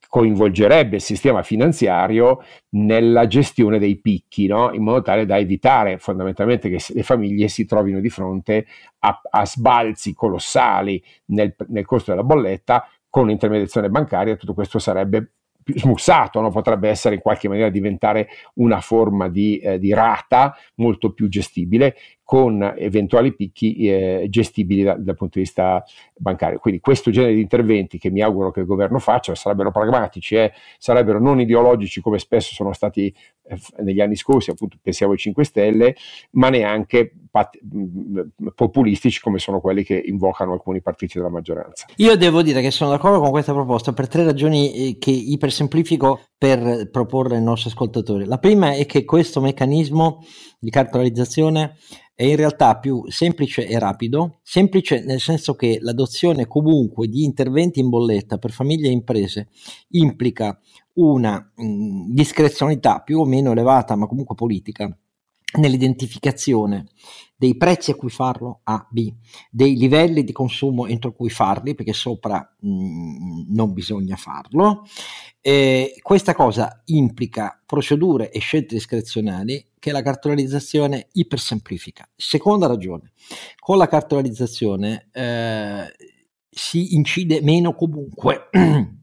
coinvolgerebbe il sistema finanziario nella gestione dei picchi, no? in modo tale da evitare fondamentalmente che le famiglie si trovino di fronte a, a sbalzi colossali nel, nel costo della bolletta con l'intermediazione bancaria, tutto questo sarebbe smussato, no? potrebbe essere in qualche maniera diventare una forma di, eh, di rata molto più gestibile con eventuali picchi eh, gestibili da, dal punto di vista bancario. Quindi questo genere di interventi che mi auguro che il governo faccia sarebbero pragmatici, eh, sarebbero non ideologici come spesso sono stati negli anni scorsi, appunto pensiamo ai 5 Stelle, ma neanche pat- populistici come sono quelli che invocano alcuni partiti della maggioranza. Io devo dire che sono d'accordo con questa proposta per tre ragioni eh, che ipersemplifico per proporre ai nostri ascoltatori. La prima è che questo meccanismo di cartolarizzazione è in realtà più semplice e rapido, semplice nel senso che l'adozione comunque di interventi in bolletta per famiglie e imprese implica una mh, discrezionalità più o meno elevata, ma comunque politica, nell'identificazione dei prezzi a cui farlo, A, B, dei livelli di consumo entro cui farli, perché sopra mh, non bisogna farlo. Eh, questa cosa implica procedure e scelte discrezionali che la cartolarizzazione ipersemplifica. Seconda ragione, con la cartolarizzazione eh, si incide meno comunque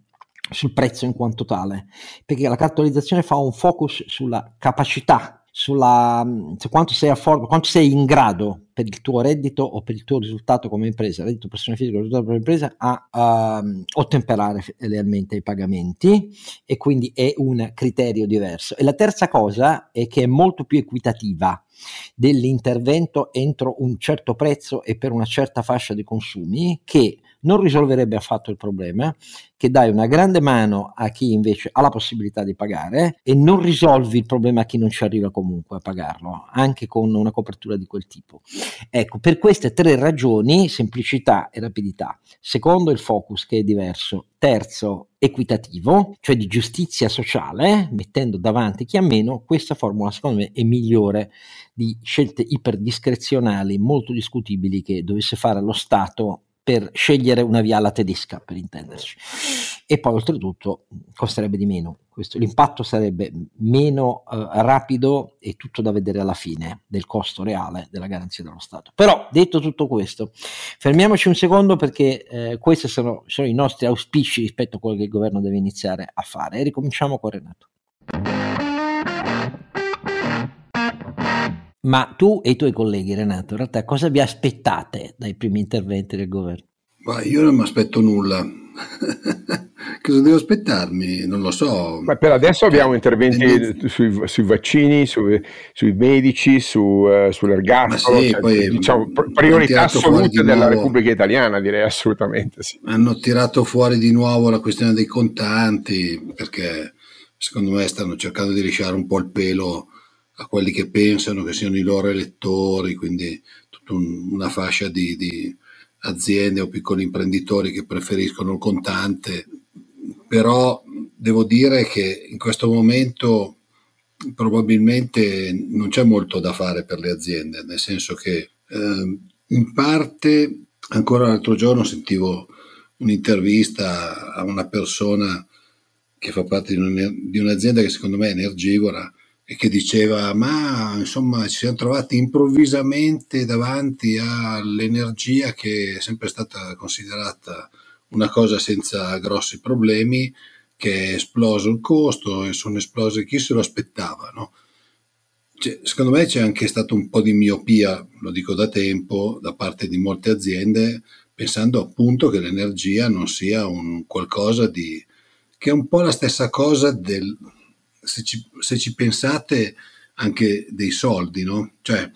sul prezzo in quanto tale, perché la cartolarizzazione fa un focus sulla capacità sulla, su quanto sei, afford- quanto sei in grado per il tuo reddito o per il tuo risultato come impresa, reddito persona fisica, risultato come impresa, a uh, ottemperare lealmente ai pagamenti e quindi è un criterio diverso. E la terza cosa è che è molto più equitativa dell'intervento entro un certo prezzo e per una certa fascia di consumi che non risolverebbe affatto il problema, che dai una grande mano a chi invece ha la possibilità di pagare e non risolvi il problema a chi non ci arriva comunque a pagarlo, anche con una copertura di quel tipo. Ecco, per queste tre ragioni, semplicità e rapidità. Secondo, il focus che è diverso. Terzo, equitativo, cioè di giustizia sociale, mettendo davanti chi ha meno, questa formula secondo me è migliore di scelte iperdiscrezionali molto discutibili che dovesse fare lo Stato per scegliere una via alla tedesca, per intenderci. E poi oltretutto costerebbe di meno. Questo, l'impatto sarebbe meno eh, rapido e tutto da vedere alla fine del costo reale della garanzia dello Stato. Però, detto tutto questo, fermiamoci un secondo perché eh, questi sono, sono i nostri auspici rispetto a quello che il governo deve iniziare a fare. E ricominciamo con Renato. Ma tu e i tuoi colleghi, Renato, in realtà cosa vi aspettate dai primi interventi del governo? Ma io non mi aspetto nulla. cosa devo aspettarmi? Non lo so. Ma per adesso abbiamo interventi Tendenza... sui, sui, vaccini, sui, sui medici, su, uh, sull'ergastolo, sì, cioè, poi, diciamo, priorità assolute della nuovo, Repubblica Italiana, direi assolutamente sì. Hanno tirato fuori di nuovo la questione dei contanti, perché secondo me stanno cercando di lisciare un po' il pelo a quelli che pensano che siano i loro elettori, quindi tutta un, una fascia di, di, aziende o piccoli imprenditori che preferiscono il contante, però devo dire che in questo momento probabilmente non c'è molto da fare per le aziende, nel senso che eh, in parte ancora l'altro giorno sentivo un'intervista a una persona che fa parte di, un'azienda che secondo me è energivora e che diceva ma insomma ci siamo trovati improvvisamente davanti all'energia che è sempre stata considerata una cosa senza grossi problemi che è esploso il costo e sono esplose chi se lo aspettava no? cioè, secondo me c'è anche stato un po' di miopia lo dico da tempo da parte di molte aziende pensando appunto che l'energia non sia un qualcosa di che è un po' la stessa cosa del se ci, se ci pensate anche dei soldi, no? Cioè,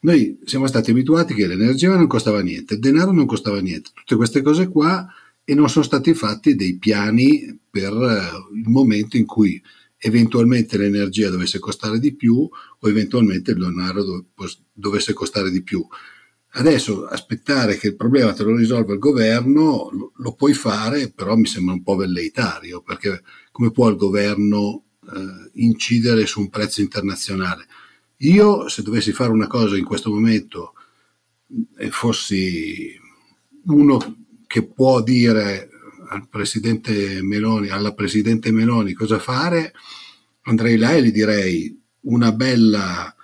noi siamo stati abituati che l'energia non costava niente, il denaro non costava niente, tutte queste cose qua e non sono stati fatti dei piani per uh, il momento in cui eventualmente l'energia dovesse costare di più o eventualmente il denaro dov- dovesse costare di più. Adesso aspettare che il problema te lo risolva il governo lo, lo puoi fare, però mi sembra un po' velleitario, perché come può il governo eh, incidere su un prezzo internazionale. Io, se dovessi fare una cosa in questo momento e fossi uno che può dire al presidente Meloni, alla presidente Meloni cosa fare, andrei là e gli direi una bella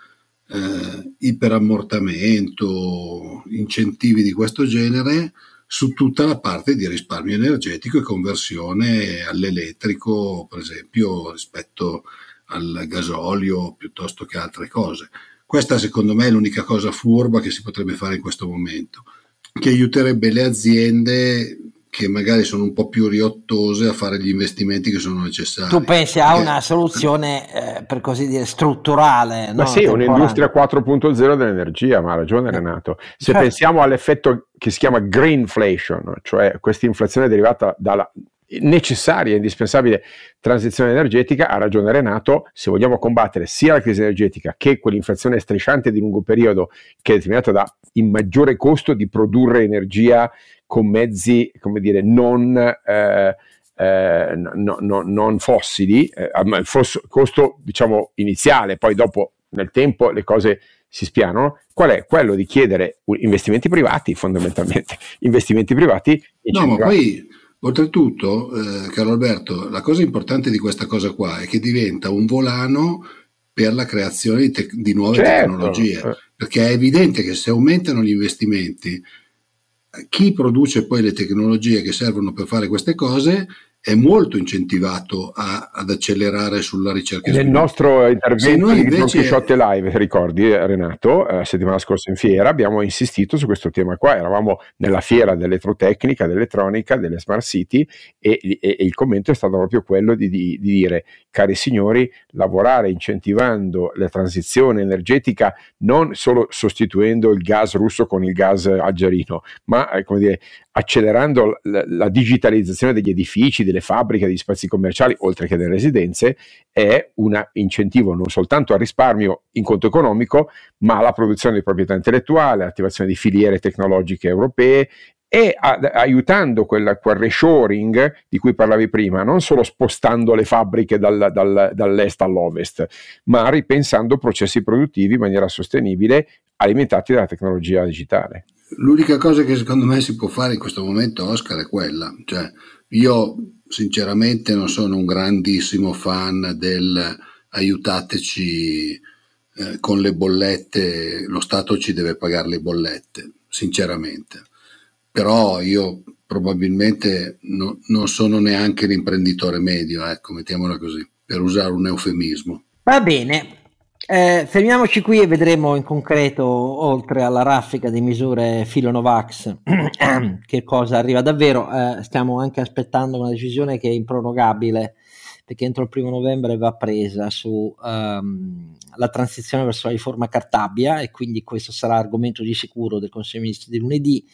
eh, iperammortamento, incentivi di questo genere su tutta la parte di risparmio energetico e conversione all'elettrico, per esempio, rispetto al gasolio piuttosto che altre cose. Questa secondo me è l'unica cosa furba che si potrebbe fare in questo momento, che aiuterebbe le aziende che magari sono un po' più riottose a fare gli investimenti che sono necessari. Tu pensi a una soluzione, eh, per così dire, strutturale? Ma no? sì, un'industria 4.0 dell'energia, ma ha ragione eh. Renato. Se certo. pensiamo all'effetto che si chiama greenflation, cioè questa inflazione derivata dalla necessaria e indispensabile transizione energetica, ha ragione Renato, se vogliamo combattere sia la crisi energetica che quell'inflazione strisciante di lungo periodo che è determinata dal maggiore costo di produrre energia con mezzi, come dire, non, eh, eh, no, no, non fossili, eh, il costo diciamo iniziale, poi dopo nel tempo le cose si spianano, qual è? Quello di chiedere investimenti privati, fondamentalmente, investimenti privati. No, ma poi oltretutto, eh, caro Alberto, la cosa importante di questa cosa qua è che diventa un volano per la creazione di, te- di nuove certo. tecnologie, perché è evidente che se aumentano gli investimenti chi produce poi le tecnologie che servono per fare queste cose è molto incentivato a, ad accelerare sulla ricerca. Nel nostro intervento di. Don Quixote Live, ricordi Renato, la settimana scorsa in fiera abbiamo insistito su questo tema qua, eravamo nella fiera dell'elettrotecnica, dell'elettronica, delle smart city e, e, e il commento è stato proprio quello di, di, di, dire, cari signori, lavorare incentivando la transizione energetica non solo sostituendo il gas russo con il gas algerino, ma eh, come dire, accelerando la, la, digitalizzazione degli edifici, delle fabbriche, degli spazi commerciali, oltre che delle residenze, è un incentivo non soltanto al risparmio in conto economico, ma alla produzione di proprietà intellettuale, all'attivazione di filiere tecnologiche europee e a, aiutando quel, quel reshoring di cui parlavi prima, non solo spostando le fabbriche dal, dal, dall'est all'ovest, ma ripensando processi produttivi in maniera sostenibile alimentati dalla tecnologia digitale. L'unica cosa che secondo me si può fare in questo momento, Oscar, è quella. Cioè, io sinceramente non sono un grandissimo fan del aiutateci eh, con le bollette, lo Stato ci deve pagare le bollette, sinceramente. Però io probabilmente no, non sono neanche l'imprenditore medio, ecco, mettiamola così, per usare un eufemismo. Va bene, eh, fermiamoci qui e vedremo in concreto, oltre alla raffica di misure filo-Novax, che cosa arriva davvero. Eh, stiamo anche aspettando una decisione che è improrogabile, perché entro il primo novembre va presa sulla um, transizione verso la riforma Cartabia e quindi questo sarà argomento di sicuro del Consiglio dei Ministri di lunedì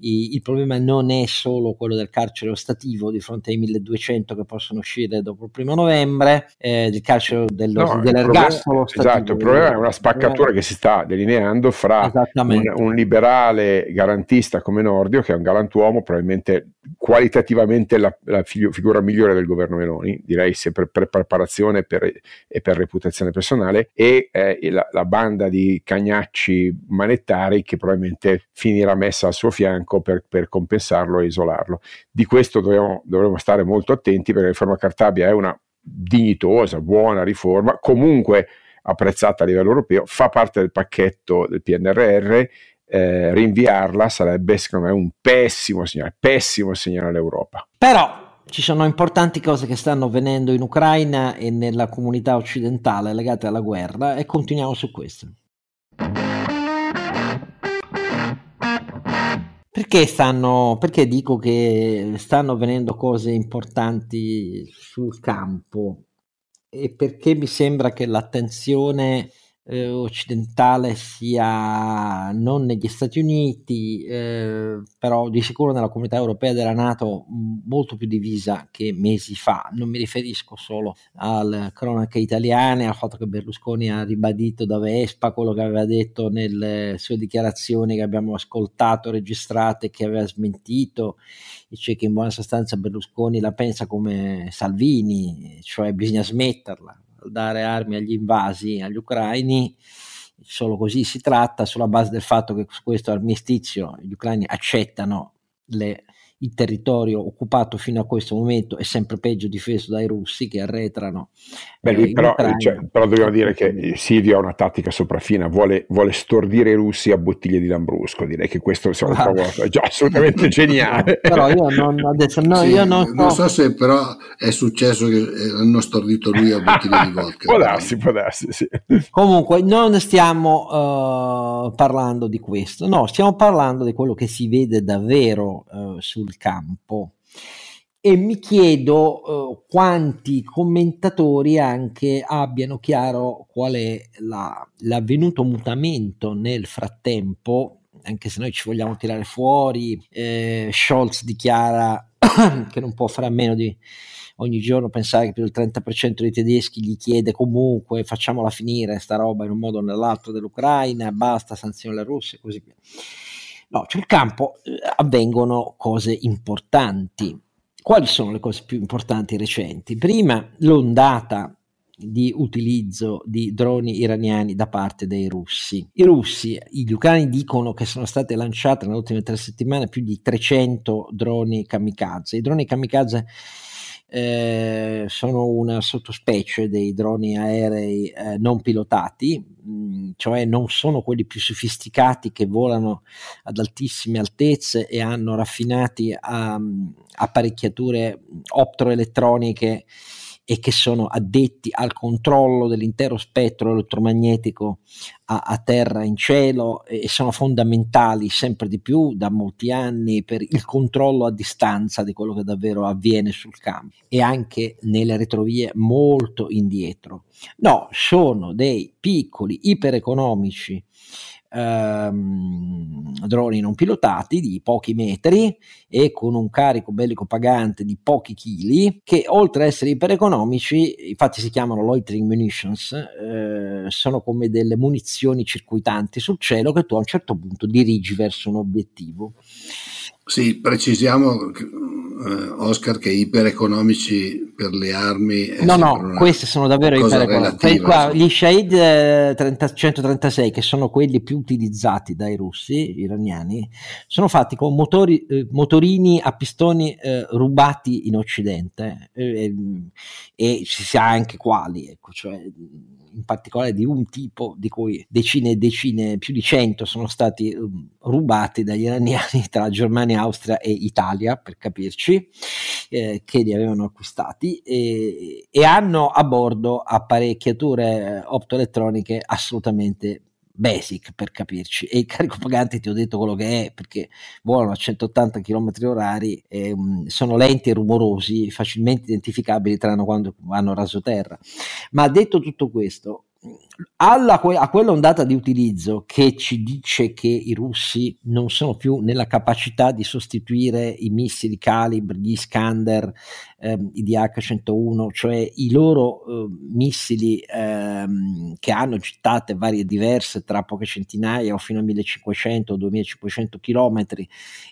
il problema non è solo quello del carcere ostativo di fronte ai 1200 che possono uscire dopo il primo novembre, eh, del carcere dello, no, dell'ergastolo Esatto, il problema è una spaccatura che si sta delineando fra un, un, liberale garantista come Nordio, che è un galantuomo, probabilmente qualitativamente la, la figura migliore del governo Meloni, direi sia per, per preparazione per, e per reputazione personale, e eh, la, la banda di cagnacci manettari che probabilmente finirà messa al suo fianco bianco per, per compensarlo e isolarlo. Di questo dobbiamo, dovremo stare molto attenti perché la riforma Cartabia è una dignitosa, buona riforma, comunque apprezzata a livello europeo, fa parte del pacchetto del PNRR, eh, rinviarla sarebbe secondo me un pessimo segnale, pessimo segnale all'Europa. Però ci sono importanti cose che stanno avvenendo in Ucraina e nella comunità occidentale legate alla guerra e continuiamo su questo. Perché, stanno, perché dico che stanno avvenendo cose importanti sul campo? E perché mi sembra che l'attenzione eh, occidentale sia non negli Stati Uniti, eh, però di sicuro nella comunità europea della Nato molto più divisa che mesi fa. Non mi riferisco solo alle cronache italiane, al fatto che Berlusconi ha ribadito da Vespa quello che aveva detto nelle sue dichiarazioni che abbiamo ascoltato, registrate, che aveva smentito, cioè che in buona sostanza Berlusconi la pensa come Salvini, cioè bisogna smetterla dare armi agli invasi, agli ucraini, solo così si tratta, sulla base del fatto che su questo armistizio gli ucraini accettano le il territorio occupato fino a questo momento è sempre peggio difeso dai russi che arretrano. Beh, lui, eh, però, cioè, però, dobbiamo dire che Silvio ha una tattica sopraffina, vuole, vuole, stordire i russi a bottiglie di Lambrusco, direi che questo è ah. già assolutamente geniale. però io non, adesso, no, sì, io non, non so se però è successo che hanno stordito lui a bottiglie di vodka. può darsi, può darsi, sì. Comunque non stiamo uh, parlando di questo, no, stiamo parlando di quello che si vede davvero uh, sul sul campo e mi chiedo uh, quanti commentatori anche abbiano chiaro qual è la, l'avvenuto mutamento nel frattempo, anche se noi ci vogliamo tirare fuori, eh, Scholz dichiara che non può fare a meno di ogni giorno pensare che più del 30% dei tedeschi gli chiede comunque facciamola finire sta roba in un modo o nell'altro dell'Ucraina, basta sanzioni alla Russia e così via. No, sul campo eh, avvengono cose importanti. Quali sono le cose più importanti recenti? Prima l'ondata di utilizzo di droni iraniani da parte dei russi. I russi, gli ucraini dicono che sono state lanciate nelle ultime tre settimane più di 300 droni kamikaze. I droni kamikaze eh, sono una sottospecie dei droni aerei eh, non pilotati, mh, mm, cioè non sono quelli più sofisticati che volano ad altissime altezze e hanno raffinati um, apparecchiature optoelettroniche e che sono addetti al controllo dell'intero spettro elettromagnetico a, a, terra in cielo e sono fondamentali sempre di più da molti anni per il controllo a distanza di quello che davvero avviene sul campo e anche nelle retrovie molto indietro. No, sono dei piccoli ipereconomici ehm, droni non pilotati di pochi metri e con un carico bellico pagante di pochi chili che oltre ad essere ipereconomici, infatti si chiamano loitering munitions, eh, sono come delle munizioni circuitanti sul cielo che tu a un certo punto dirigi verso un obiettivo. Sì, precisiamo, eh, Oscar, che ipereconomici per le armi... No, no, queste sono davvero ipereconomici. Qua, gli Shahid eh, 30, 136, che sono quelli più utilizzati dai russi iraniani, sono fatti con motori, eh, motorini a pistoni eh, rubati in Occidente eh, e si sa anche quali, ecco, cioè in particolare di un tipo di cui decine e decine, più di cento sono stati um, rubati dagli iraniani tra Germania, Austria e Italia, per capirci, eh, che li avevano acquistati e, e hanno a bordo apparecchiature eh, optoelettroniche assolutamente basic per capirci. E il carico pagante ti ho detto quello che è perché volano a 180 km orari e, um, sono lenti e rumorosi facilmente identificabili tranne quando hanno raso terra. Ma detto tutto questo alla, a quell'ondata di utilizzo che ci dice che i russi non sono più nella capacità di sostituire i missili Calibr, gli Iskander, ehm, i DH-101, cioè i loro eh, missili ehm, che hanno gittate varie diverse tra poche centinaia o fino a 1500 o 2500 km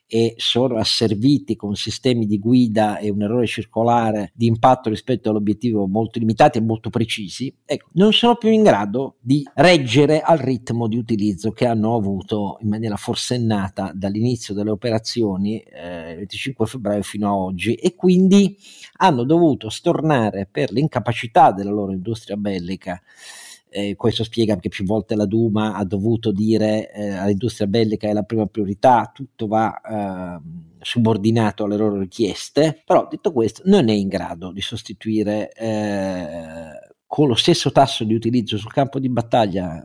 e sono asserviti con sistemi di guida e un errore circolare di impatto rispetto all'obiettivo molto limitati e molto precisi, ecco, non sono più in grado di reggere al ritmo di utilizzo che hanno avuto in maniera forsennata dall'inizio delle operazioni eh, il 25 febbraio fino a oggi. E quindi hanno dovuto stornare per l'incapacità della loro industria bellica. Eh, questo spiega che più volte la Duma ha dovuto dire eh, all'industria bellica è la prima priorità, tutto va eh, subordinato alle loro richieste, però detto questo non è in grado di sostituire eh, con lo stesso tasso di utilizzo sul campo di battaglia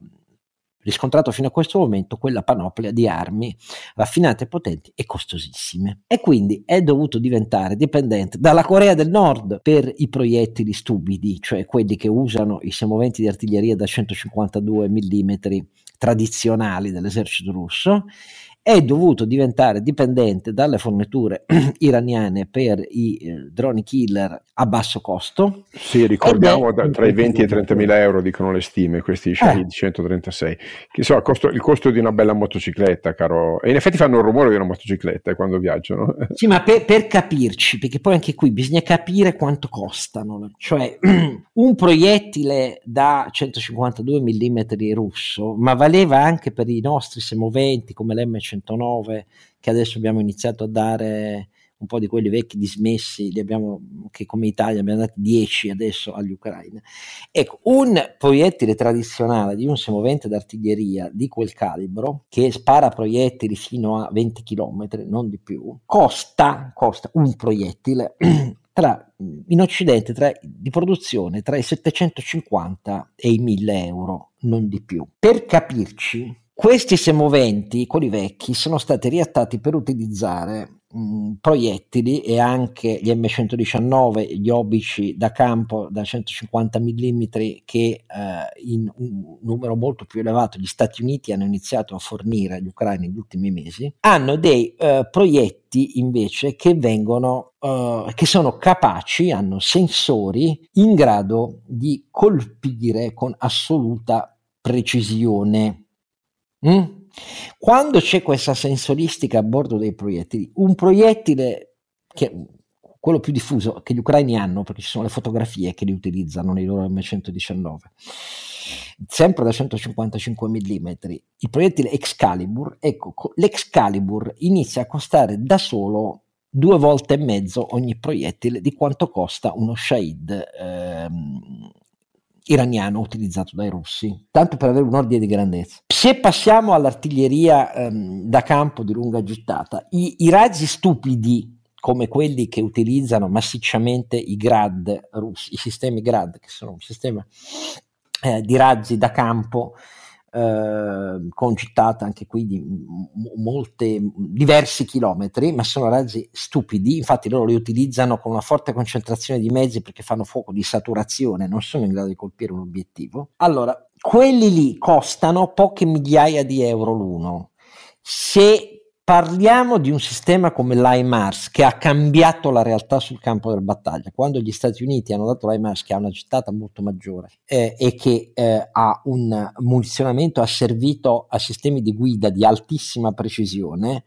riscontrato fino a questo momento quella panoplia di armi raffinate, potenti e costosissime. E quindi è dovuto diventare dipendente dalla Corea del Nord per i proiettili stupidi, cioè quelli che usano i semoventi di artiglieria da 152 mm tradizionali dell'esercito russo è dovuto diventare dipendente dalle forniture iraniane per i eh, droni killer a basso costo. Sì, ricordiamo da, tra i 20 e i 30 mila euro, dicono le stime, questi Shahid eh. 136, che so, il costo, il costo, di una bella motocicletta, caro. E in effetti fanno il rumore di una motocicletta eh, quando viaggiano. Sì, ma per, per capirci, perché poi anche qui bisogna capire quanto costano. Cioè, un proiettile da 152 mm russo, ma valeva anche per i nostri semoventi come l'M100 109 che adesso abbiamo iniziato a dare un po' di quelli vecchi dismessi, li abbiamo, che come Italia abbiamo dati 10 adesso agli ucraini. Ecco, un proiettile tradizionale di un semovente d'artiglieria di quel calibro, che spara proiettili fino a 20 km, non di più, costa, costa un proiettile tra, in Occidente tra, di produzione tra i 750 e i 1000 euro, non di più. Per capirci, questi semoventi, quelli vecchi, sono stati riattati per utilizzare mh, proiettili e anche gli M119, gli obici da campo da 150 mm che eh, in un numero molto più elevato gli Stati Uniti hanno iniziato a fornire agli ucraini negli ultimi mesi, hanno dei eh, proiettili invece che vengono, eh, che sono capaci, hanno sensori in grado di colpire con assoluta precisione Mm? Quando c'è questa sensoristica a bordo dei proiettili, un proiettile che quello più diffuso che gli ucraini hanno, perché ci sono le fotografie che li utilizzano nei loro M119, sempre da 155 mm, il proiettile Excalibur, ecco, l'Excalibur inizia a costare da solo due volte e mezzo ogni proiettile di quanto costa uno Shahid ehm, iraniano utilizzato dai russi, tanto per avere un ordine di grandezza. Se passiamo all'artiglieria ehm, da campo di lunga gittata, i, i, razzi stupidi come quelli che utilizzano massicciamente i Grad russi, i sistemi Grad, che sono un sistema eh, di razzi da campo eh, concitata anche qui di molte, diversi chilometri, ma sono razzi stupidi, infatti loro li utilizzano con una forte concentrazione di mezzi perché fanno fuoco di saturazione, non sono in grado di colpire un obiettivo. Allora, quelli lì costano poche migliaia di euro l'uno. Se Parliamo di un sistema come l'IMARS che ha cambiato la realtà sul campo della battaglia. Quando gli Stati Uniti hanno dato l'IMARS che ha una gittata molto maggiore eh, e che eh, ha un munizionamento asservito a sistemi di guida di altissima precisione,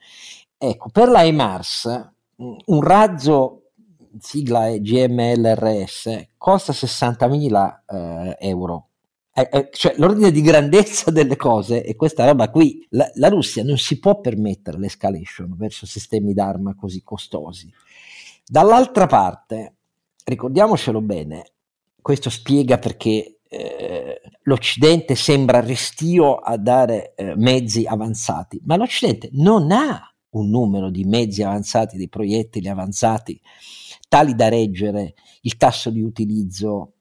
ecco, per l'IMARS un razzo sigla è GMLRS costa 60.000 eh, euro cioè, l'ordine di grandezza delle cose è questa roba qui. La, la, Russia non si può permettere l'escalation verso sistemi d'arma così costosi. Dall'altra parte, ricordiamocelo bene, questo spiega perché eh, l'Occidente sembra restio a dare eh, mezzi avanzati, ma l'Occidente non ha un numero di mezzi avanzati, di proiettili avanzati, tali da reggere il tasso di utilizzo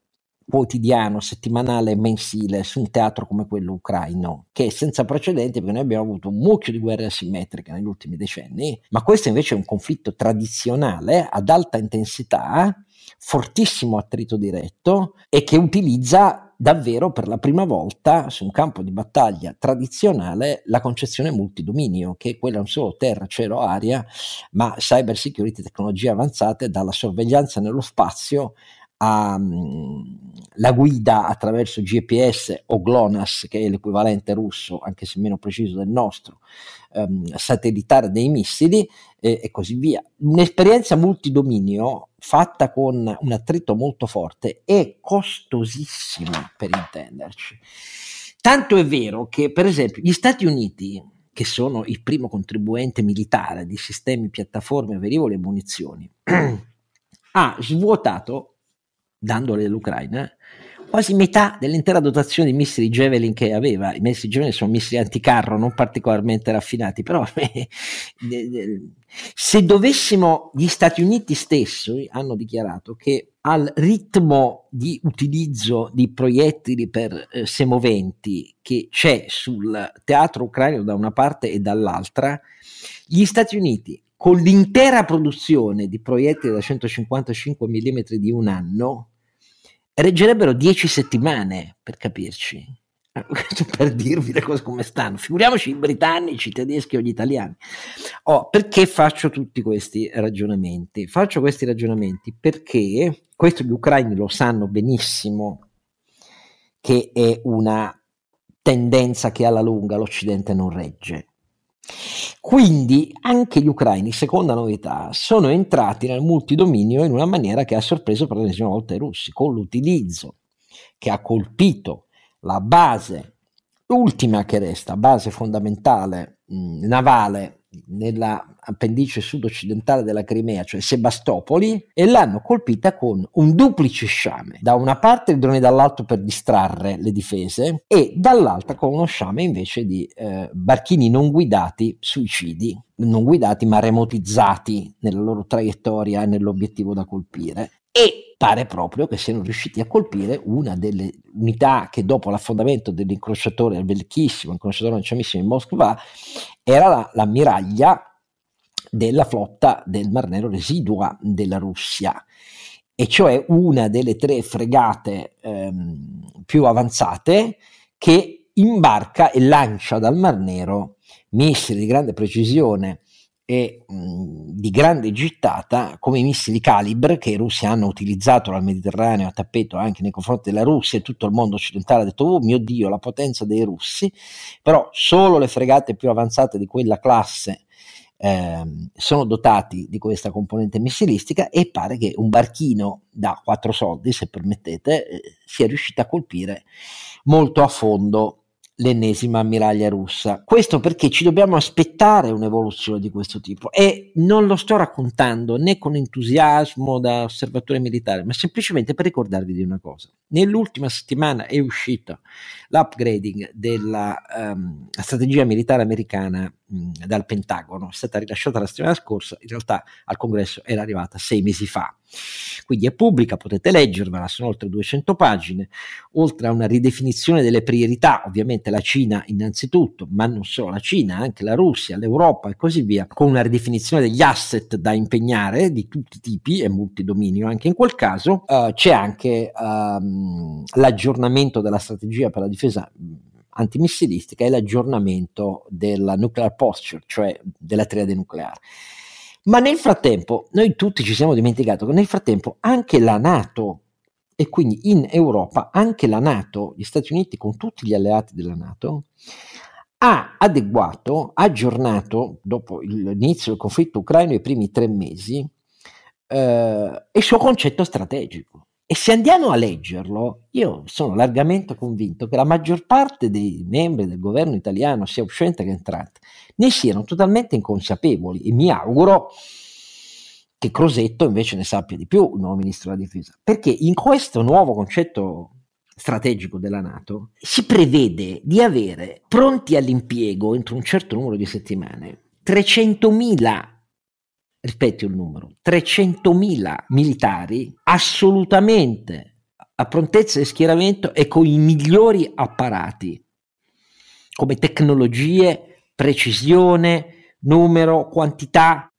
quotidiano, settimanale mensile su un teatro come quello ucraino, che è senza precedenti perché noi abbiamo avuto un mucchio di guerre asimmetriche negli ultimi decenni, ma questo invece è un conflitto tradizionale ad alta intensità, fortissimo attrito diretto e che utilizza davvero per la prima volta su un campo di battaglia tradizionale la concezione multidominio, che è quella non solo terra, cielo, aria, ma cyber security, tecnologie avanzate, dalla sorveglianza nello spazio alla mm, guida attraverso GPS o GLONASS, che è l'equivalente russo, anche se meno preciso del nostro, ehm, satellitare dei missili eh, e così via. Un'esperienza multidominio fatta con un attrito molto forte è costosissima per intenderci. Tanto è vero che, per esempio, gli Stati Uniti, che sono il primo contribuente militare di sistemi, piattaforme, velivoli e munizioni, ha svuotato dandole all'Ucraina, quasi metà dell'intera dotazione di missili Javelin che aveva. I missili Javelin sono missili anticarro, non particolarmente raffinati, però se dovessimo, gli Stati Uniti stessi hanno dichiarato che al ritmo di utilizzo di proiettili per eh, semoventi che c'è sul teatro ucraino da una parte e dall'altra, gli Stati Uniti con l'intera produzione di proiettili da 155 mm di un anno reggerebbero 10 settimane per capirci. per dirvi le cose come stanno, figuriamoci i britannici, i tedeschi o gli italiani. Oh, perché faccio tutti questi ragionamenti? Faccio questi ragionamenti perché questo gli ucraini lo sanno benissimo che è una tendenza che alla lunga l'Occidente non regge. Quindi anche gli ucraini, seconda novità, sono entrati nel multidominio in una maniera che ha sorpreso per l'ennesima volta i russi, con l'utilizzo che ha colpito la base, l'ultima che resta, base fondamentale mh, navale nella appendice sud-occidentale della Crimea, cioè Sebastopoli, e l'hanno colpita con un duplice sciame. Da una parte il drone dall'alto per distrarre le difese e dall'altra con uno sciame invece di eh, barchini non guidati suicidi, non guidati ma remotizzati nella loro traiettoria e nell'obiettivo da colpire. E pare proprio che siano riusciti a colpire una delle unità che dopo l'affondamento dell'incrociatore, il vecchissimo incrociatore lanciamissimo in Moskva, era la, l'ammiraglia della flotta del Mar Nero residua della Russia, e cioè una delle tre fregate ehm, più avanzate che imbarca e lancia dal Mar Nero missili di grande precisione e mh, di grande gittata come i missili Calibre che i russi hanno utilizzato dal Mediterraneo a tappeto anche nei confronti della Russia e tutto il mondo occidentale ha detto oh mio dio la potenza dei russi però solo le fregate più avanzate di quella classe eh, sono dotati di questa componente missilistica e pare che un barchino da quattro soldi, se permettete, eh, sia riuscito a colpire molto a fondo l'ennesima ammiraglia russa. Questo perché ci dobbiamo aspettare un'evoluzione di questo tipo e non lo sto raccontando né con entusiasmo da osservatore militare, ma semplicemente per ricordarvi di una cosa. Nell'ultima settimana è uscito l'upgrading della um, strategia militare americana dal Pentagono, è stata rilasciata la settimana scorsa, in realtà al congresso era arrivata sei mesi fa. Quindi è pubblica, potete leggervela, sono oltre 200 pagine, oltre a una ridefinizione delle priorità, ovviamente la Cina innanzitutto, ma non solo la Cina, anche la Russia, l'Europa e così via, con una ridefinizione degli asset da impegnare di tutti i tipi e multidominio anche in quel caso, uh, c'è anche um, l'aggiornamento della strategia per la difesa antimissilistica e l'aggiornamento della nuclear posture, cioè della triade nucleare. Ma nel frattempo, noi tutti ci siamo dimenticati che nel frattempo anche la Nato, e quindi in Europa anche la Nato, gli Stati Uniti con tutti gli alleati della Nato, ha adeguato, aggiornato, dopo l'inizio del conflitto ucraino, i primi tre mesi, eh, il suo concetto strategico. E se andiamo a leggerlo, io sono largamente convinto che la maggior parte dei membri del governo italiano, sia uscente che entrante, ne siano totalmente inconsapevoli. E mi auguro che Crosetto invece ne sappia di più, il nuovo ministro della difesa, perché in questo nuovo concetto strategico della Nato si prevede di avere pronti all'impiego entro un certo numero di settimane 300.000 ripeto il numero, 300.000 militari assolutamente a prontezza di schieramento e con i migliori apparati, come tecnologie, precisione, numero, quantità.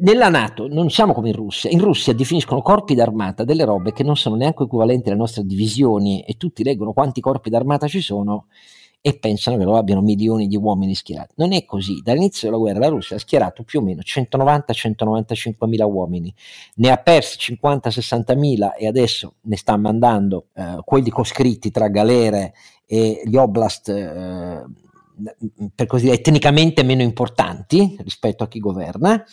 Nella Nato non siamo come in Russia, in Russia definiscono corpi d'armata delle robe che non sono neanche equivalenti alle nostre divisioni e tutti leggono quanti corpi d'armata ci sono e pensano che lo abbiano milioni di uomini schierati. Non è così. Dall'inizio della guerra la Russia ha schierato più o meno 190-195 mila uomini, ne ha persi 50-60 mila e adesso ne sta mandando eh, quelli coscritti tra galere e gli oblast. Eh, per così dire, tecnicamente meno importanti rispetto a chi governa,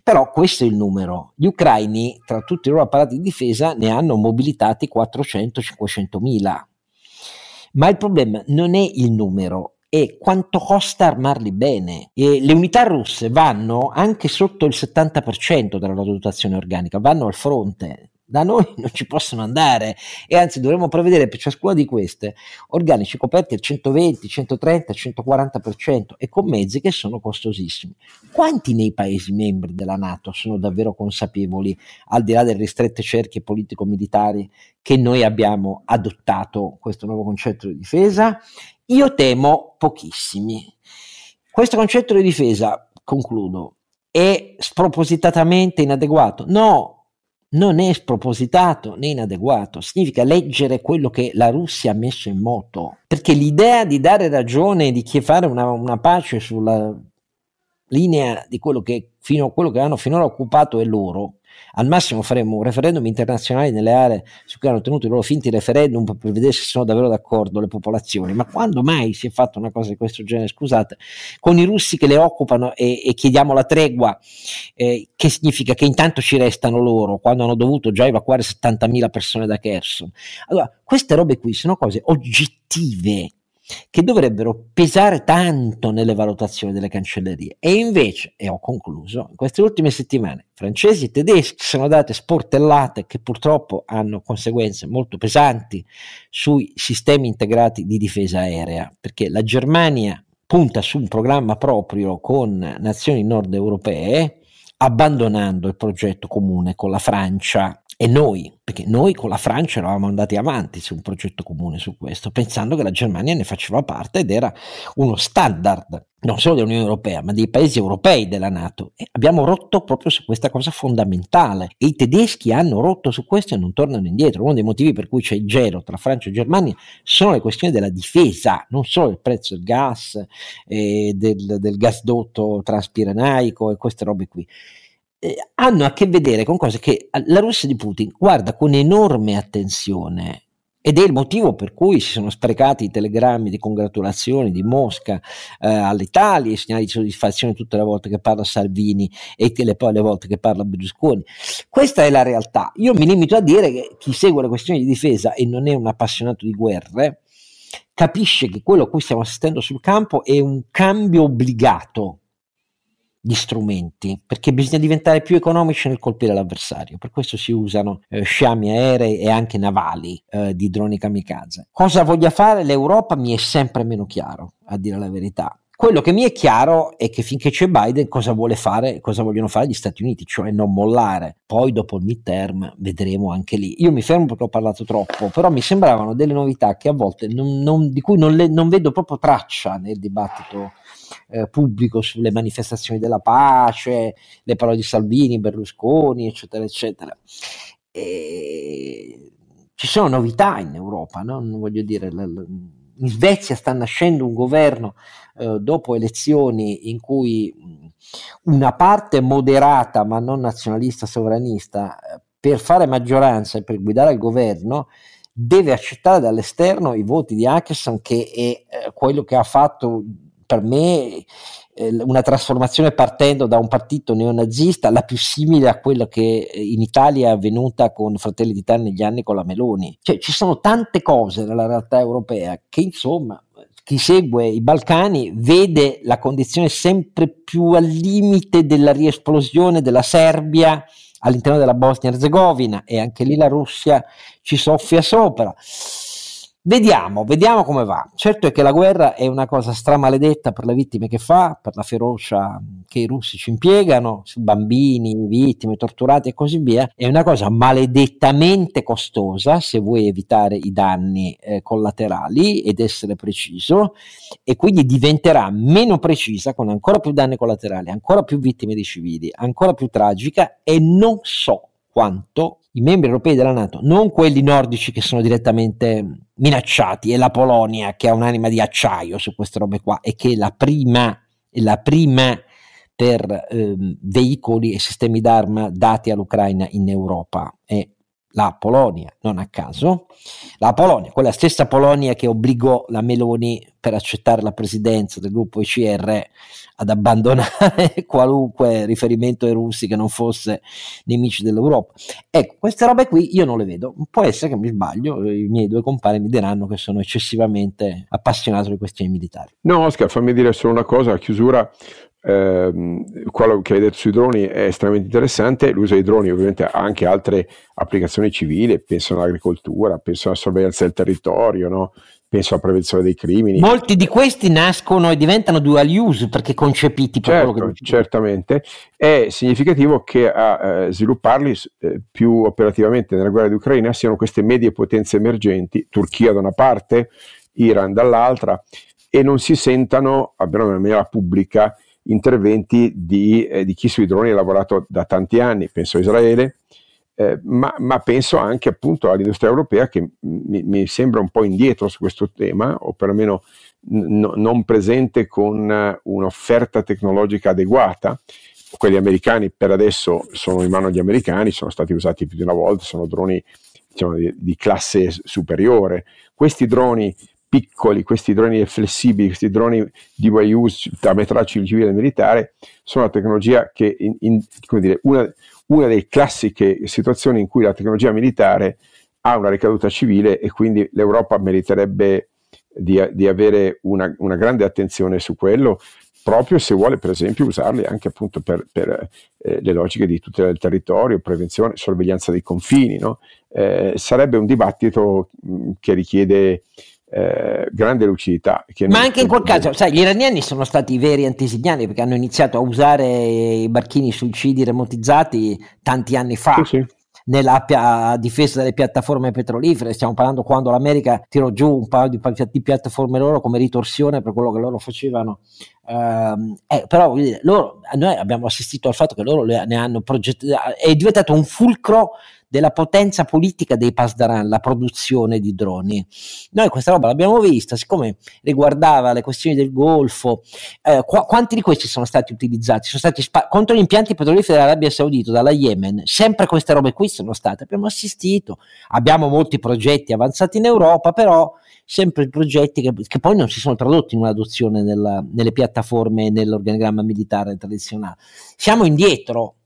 però questo è il numero. Gli ucraini, tra tutti i loro apparati di difesa, ne hanno mobilitati 400-500 mila ma il problema non è il numero, è quanto costa armarli bene. E le unità russe vanno anche sotto il 70% della loro dotazione organica, vanno al fronte, da noi non ci possono andare e anzi dovremmo prevedere per ciascuna di queste organici coperti al 120, 130, 140% e con mezzi che sono costosissimi. Quanti nei Paesi membri della Nato sono davvero consapevoli, al di là delle ristrette cerchie politico-militari, che noi abbiamo adottato questo nuovo concetto di difesa? Io temo pochissimi. Questo concetto di difesa, concludo, è spropositatamente inadeguato? No, non è spropositato né inadeguato, significa leggere quello che la Russia ha messo in moto, perché l'idea di dare ragione, di fare una, una pace sulla linea di quello che, fino quello che hanno finora occupato è loro, al massimo faremo un referendum internazionale nelle aree su cui hanno tenuto i loro finti referendum per vedere se sono davvero d'accordo le popolazioni. Ma quando mai si è fatta una cosa di questo genere? Scusate, con i russi che le occupano e, e chiediamo la tregua, eh, che significa che intanto ci restano loro quando hanno dovuto già evacuare 70.000 persone da Kherson. Allora, queste robe qui sono cose oggettive che dovrebbero pesare tanto nelle valutazioni delle cancellerie. E invece, e ho concluso, in queste ultime settimane francesi e tedeschi sono date sportellate che purtroppo hanno conseguenze molto pesanti sui sistemi integrati di difesa aerea, perché la Germania punta su un programma proprio con nazioni nord europee, abbandonando il progetto comune con la Francia e noi, perché noi con la Francia eravamo andati avanti su un progetto comune su questo, pensando che la Germania ne faceva parte ed era uno standard non solo dell'Unione Europea, ma dei paesi europei della Nato. E abbiamo rotto proprio su questa cosa fondamentale. E i tedeschi hanno rotto su questo e non tornano indietro. Uno dei motivi per cui c'è il gelo tra Francia e Germania sono le questioni della difesa, non solo il prezzo del gas, eh, del, del gasdotto transpirenaico e queste robe qui eh, hanno a che vedere con cose che la Russia di Putin guarda con enorme attenzione ed è il motivo per cui si sono sprecati i telegrammi di congratulazioni di Mosca eh, all'Italia, i segnali di soddisfazione tutte le volte che parla Salvini e le, poi le volte che parla Berlusconi. Questa è la realtà. Io mi limito a dire che chi segue le questioni di difesa e non è un appassionato di guerre capisce che quello a cui stiamo assistendo sul campo è un cambio obbligato gli strumenti, perché bisogna diventare più economici nel colpire l'avversario. Per questo si usano eh, sciami aerei e anche navali eh, di droni kamikaze. Cosa voglia fare l'Europa mi è sempre meno chiaro, a dire la verità. quello che mi è chiaro è che finché c'è Biden cosa vuole fare, cosa vogliono fare gli Stati Uniti, cioè non mollare. Poi dopo il midterm vedremo anche lì. Io mi fermo perché ho parlato troppo, però mi sembravano delle novità che a volte non, non, di cui non, le, non, vedo proprio traccia nel dibattito eh, pubblico sulle manifestazioni della pace, le parole di Salvini, Berlusconi, eccetera, eccetera. E ci sono novità in Europa, no? voglio dire, in Svezia sta nascendo un governo eh, dopo elezioni in cui una parte moderata ma non nazionalista sovranista eh, per fare maggioranza e per guidare il governo deve accettare dall'esterno i voti di Akeson che è eh, quello che ha fatto per me eh, una trasformazione partendo da un partito neonazista, la più simile a quella che in Italia è avvenuta con Fratelli d'Italia negli anni con la Meloni. Cioè ci sono tante cose nella realtà europea che insomma chi segue i Balcani vede la condizione sempre più al limite della riesplosione della Serbia all'interno della Bosnia-Herzegovina e anche lì la Russia ci soffia sopra. Vediamo, vediamo come va. Certo è che la guerra è una cosa stramaledetta per le vittime che fa, per la ferocia che i russi ci impiegano, bambini, vittime, torturati e così via. È una cosa maledettamente costosa se vuoi evitare i danni eh, collaterali ed essere preciso e quindi diventerà meno precisa con ancora più danni collaterali, ancora più vittime di civili, ancora più tragica e non so quanto i membri europei della Nato, non quelli nordici che sono direttamente minacciati, e la Polonia che ha un'anima di acciaio su queste robe qua e che è la prima, è la prima per eh, veicoli e sistemi d'arma dati all'Ucraina in Europa. È la Polonia, non a caso. La Polonia, quella stessa Polonia che obbligò la Meloni per accettare la presidenza del gruppo ICR ad abbandonare qualunque riferimento ai russi che non fosse nemici dell'Europa. Ecco, queste robe qui io non le vedo. Può essere che mi sbaglio, i miei due compari mi diranno che sono eccessivamente appassionato di questioni militari. No, Oscar, fammi dire solo una cosa a chiusura. Eh, quello che hai detto sui droni è estremamente interessante. L'uso dei droni, ovviamente, ha anche altre applicazioni civili. Penso all'agricoltura, penso alla sorveglianza del territorio, no? penso alla prevenzione dei crimini. Molti di questi nascono e diventano dual use perché concepiti per certo, quello che certamente. È significativo che a eh, svilupparli eh, più operativamente nella guerra di Ucraina siano queste medie potenze emergenti, Turchia da una parte, Iran dall'altra, e non si sentano, almeno in maniera pubblica, interventi di, eh, di chi sui droni ha lavorato da tanti anni, penso a Israele, eh, ma, ma, penso anche appunto all'industria europea che mi, mi, sembra un po' indietro su questo tema o perlomeno n- non presente con uh, un'offerta tecnologica adeguata. Quelli americani per adesso sono in mano agli americani, sono stati usati più di una volta, sono droni diciamo, di, di classe superiore. Questi droni piccoli, questi droni flessibili, questi droni di use da metraggio civile e militare, sono una tecnologia che, in, in, come dire, una, una delle classiche situazioni in cui la tecnologia militare ha una ricaduta civile e quindi l'Europa meriterebbe di, di avere una, una, grande attenzione su quello, proprio se vuole per esempio usarli anche appunto per, per eh, le logiche di tutela del territorio, prevenzione, sorveglianza dei confini. No? Eh, sarebbe un dibattito mh, che richiede eh, grande lucidità. Ma anche in quel caso, sai, gli iraniani sono stati i veri antesignani perché hanno iniziato a usare i barchini suicidi remotizzati tanti anni fa. Sì, sì. Nella pia- difesa delle piattaforme petrolifere, stiamo parlando quando l'America tirò giù un paio di, di piattaforme loro come ritorsione per quello che loro facevano. Uh, eh, però loro, noi abbiamo assistito al fatto che loro ne hanno progettato, è diventato un fulcro della potenza politica dei Pasdaran, la produzione di droni. Noi questa roba l'abbiamo vista, siccome riguardava le questioni del Golfo, eh, qu- quanti di questi sono stati utilizzati? Sono stati spa- contro gli impianti petroliferi dell'Arabia Saudita, dalla Yemen, sempre queste robe qui sono state, abbiamo assistito, abbiamo molti progetti avanzati in Europa, però sempre progetti che, che poi non si sono tradotti in un'adozione nella, nelle piattaforme e nell'organigramma militare tradizionale. Siamo indietro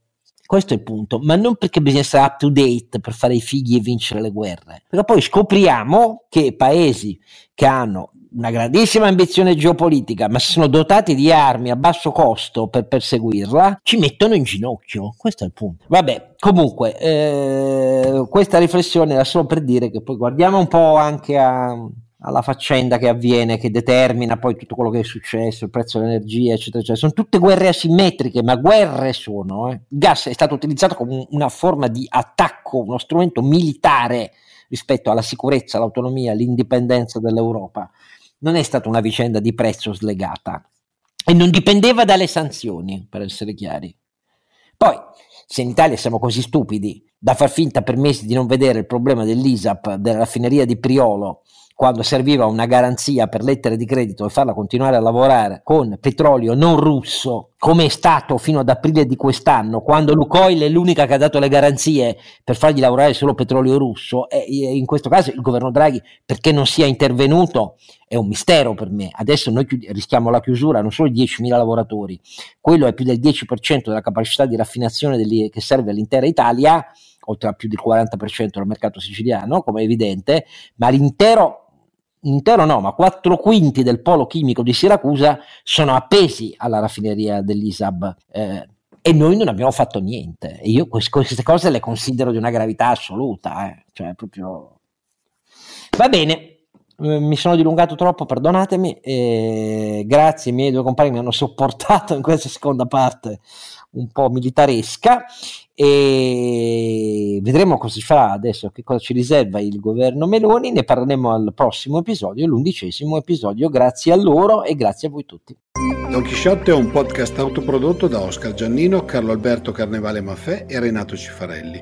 questo è il punto, ma non perché bisogna essere up to date per fare i fighi e vincere le guerre, perché poi scopriamo che paesi che hanno una grandissima ambizione geopolitica, ma sono dotati di armi a basso costo per perseguirla, ci mettono in ginocchio. Questo è il punto. Vabbè, comunque, eh, questa riflessione era solo per dire che poi guardiamo un po' anche a alla faccenda che avviene, che determina poi tutto quello che è successo, il prezzo dell'energia, eccetera, eccetera. Sono tutte guerre asimmetriche, ma guerre sono. Eh. Il gas è stato utilizzato come una forma di attacco, uno strumento militare rispetto alla sicurezza, all'autonomia, all'indipendenza dell'Europa. Non è stata una vicenda di prezzo slegata e non dipendeva dalle sanzioni, per essere chiari. Poi, se in Italia siamo così stupidi da far finta per mesi di non vedere il problema dell'ISAP, della raffineria di Priolo, quando serviva una garanzia per lettere di credito e farla continuare a lavorare con petrolio non russo, come è stato fino ad aprile di quest'anno, quando Lukoil è l'unica che ha dato le garanzie per fargli lavorare solo petrolio russo, e in questo caso il governo Draghi perché non sia intervenuto è un mistero per me. Adesso noi rischiamo la chiusura non solo di 10.000 lavoratori, quello è più del 10% della capacità di raffinazione che serve all'intera Italia, oltre a più del 40% del mercato siciliano, come è evidente, ma l'intero intero no, ma quattro quinti del polo chimico di Siracusa sono appesi alla raffineria dell'ISAB. Eh, e noi non abbiamo fatto niente. E io queste cose le considero di una gravità assoluta, eh. cioè proprio... Va bene, eh, mi sono dilungato troppo, perdonatemi. Eh, grazie, i miei due compagni mi hanno sopportato in questa seconda parte un po' militaresca e vedremo cosa si farà adesso, che cosa ci riserva il governo Meloni, ne parleremo al prossimo episodio, l'undicesimo episodio, grazie a loro e grazie a voi tutti. Don Chisciotte è un podcast autoprodotto da Oscar Giannino, Carlo Alberto Carnevale Maffè e Renato Cifarelli,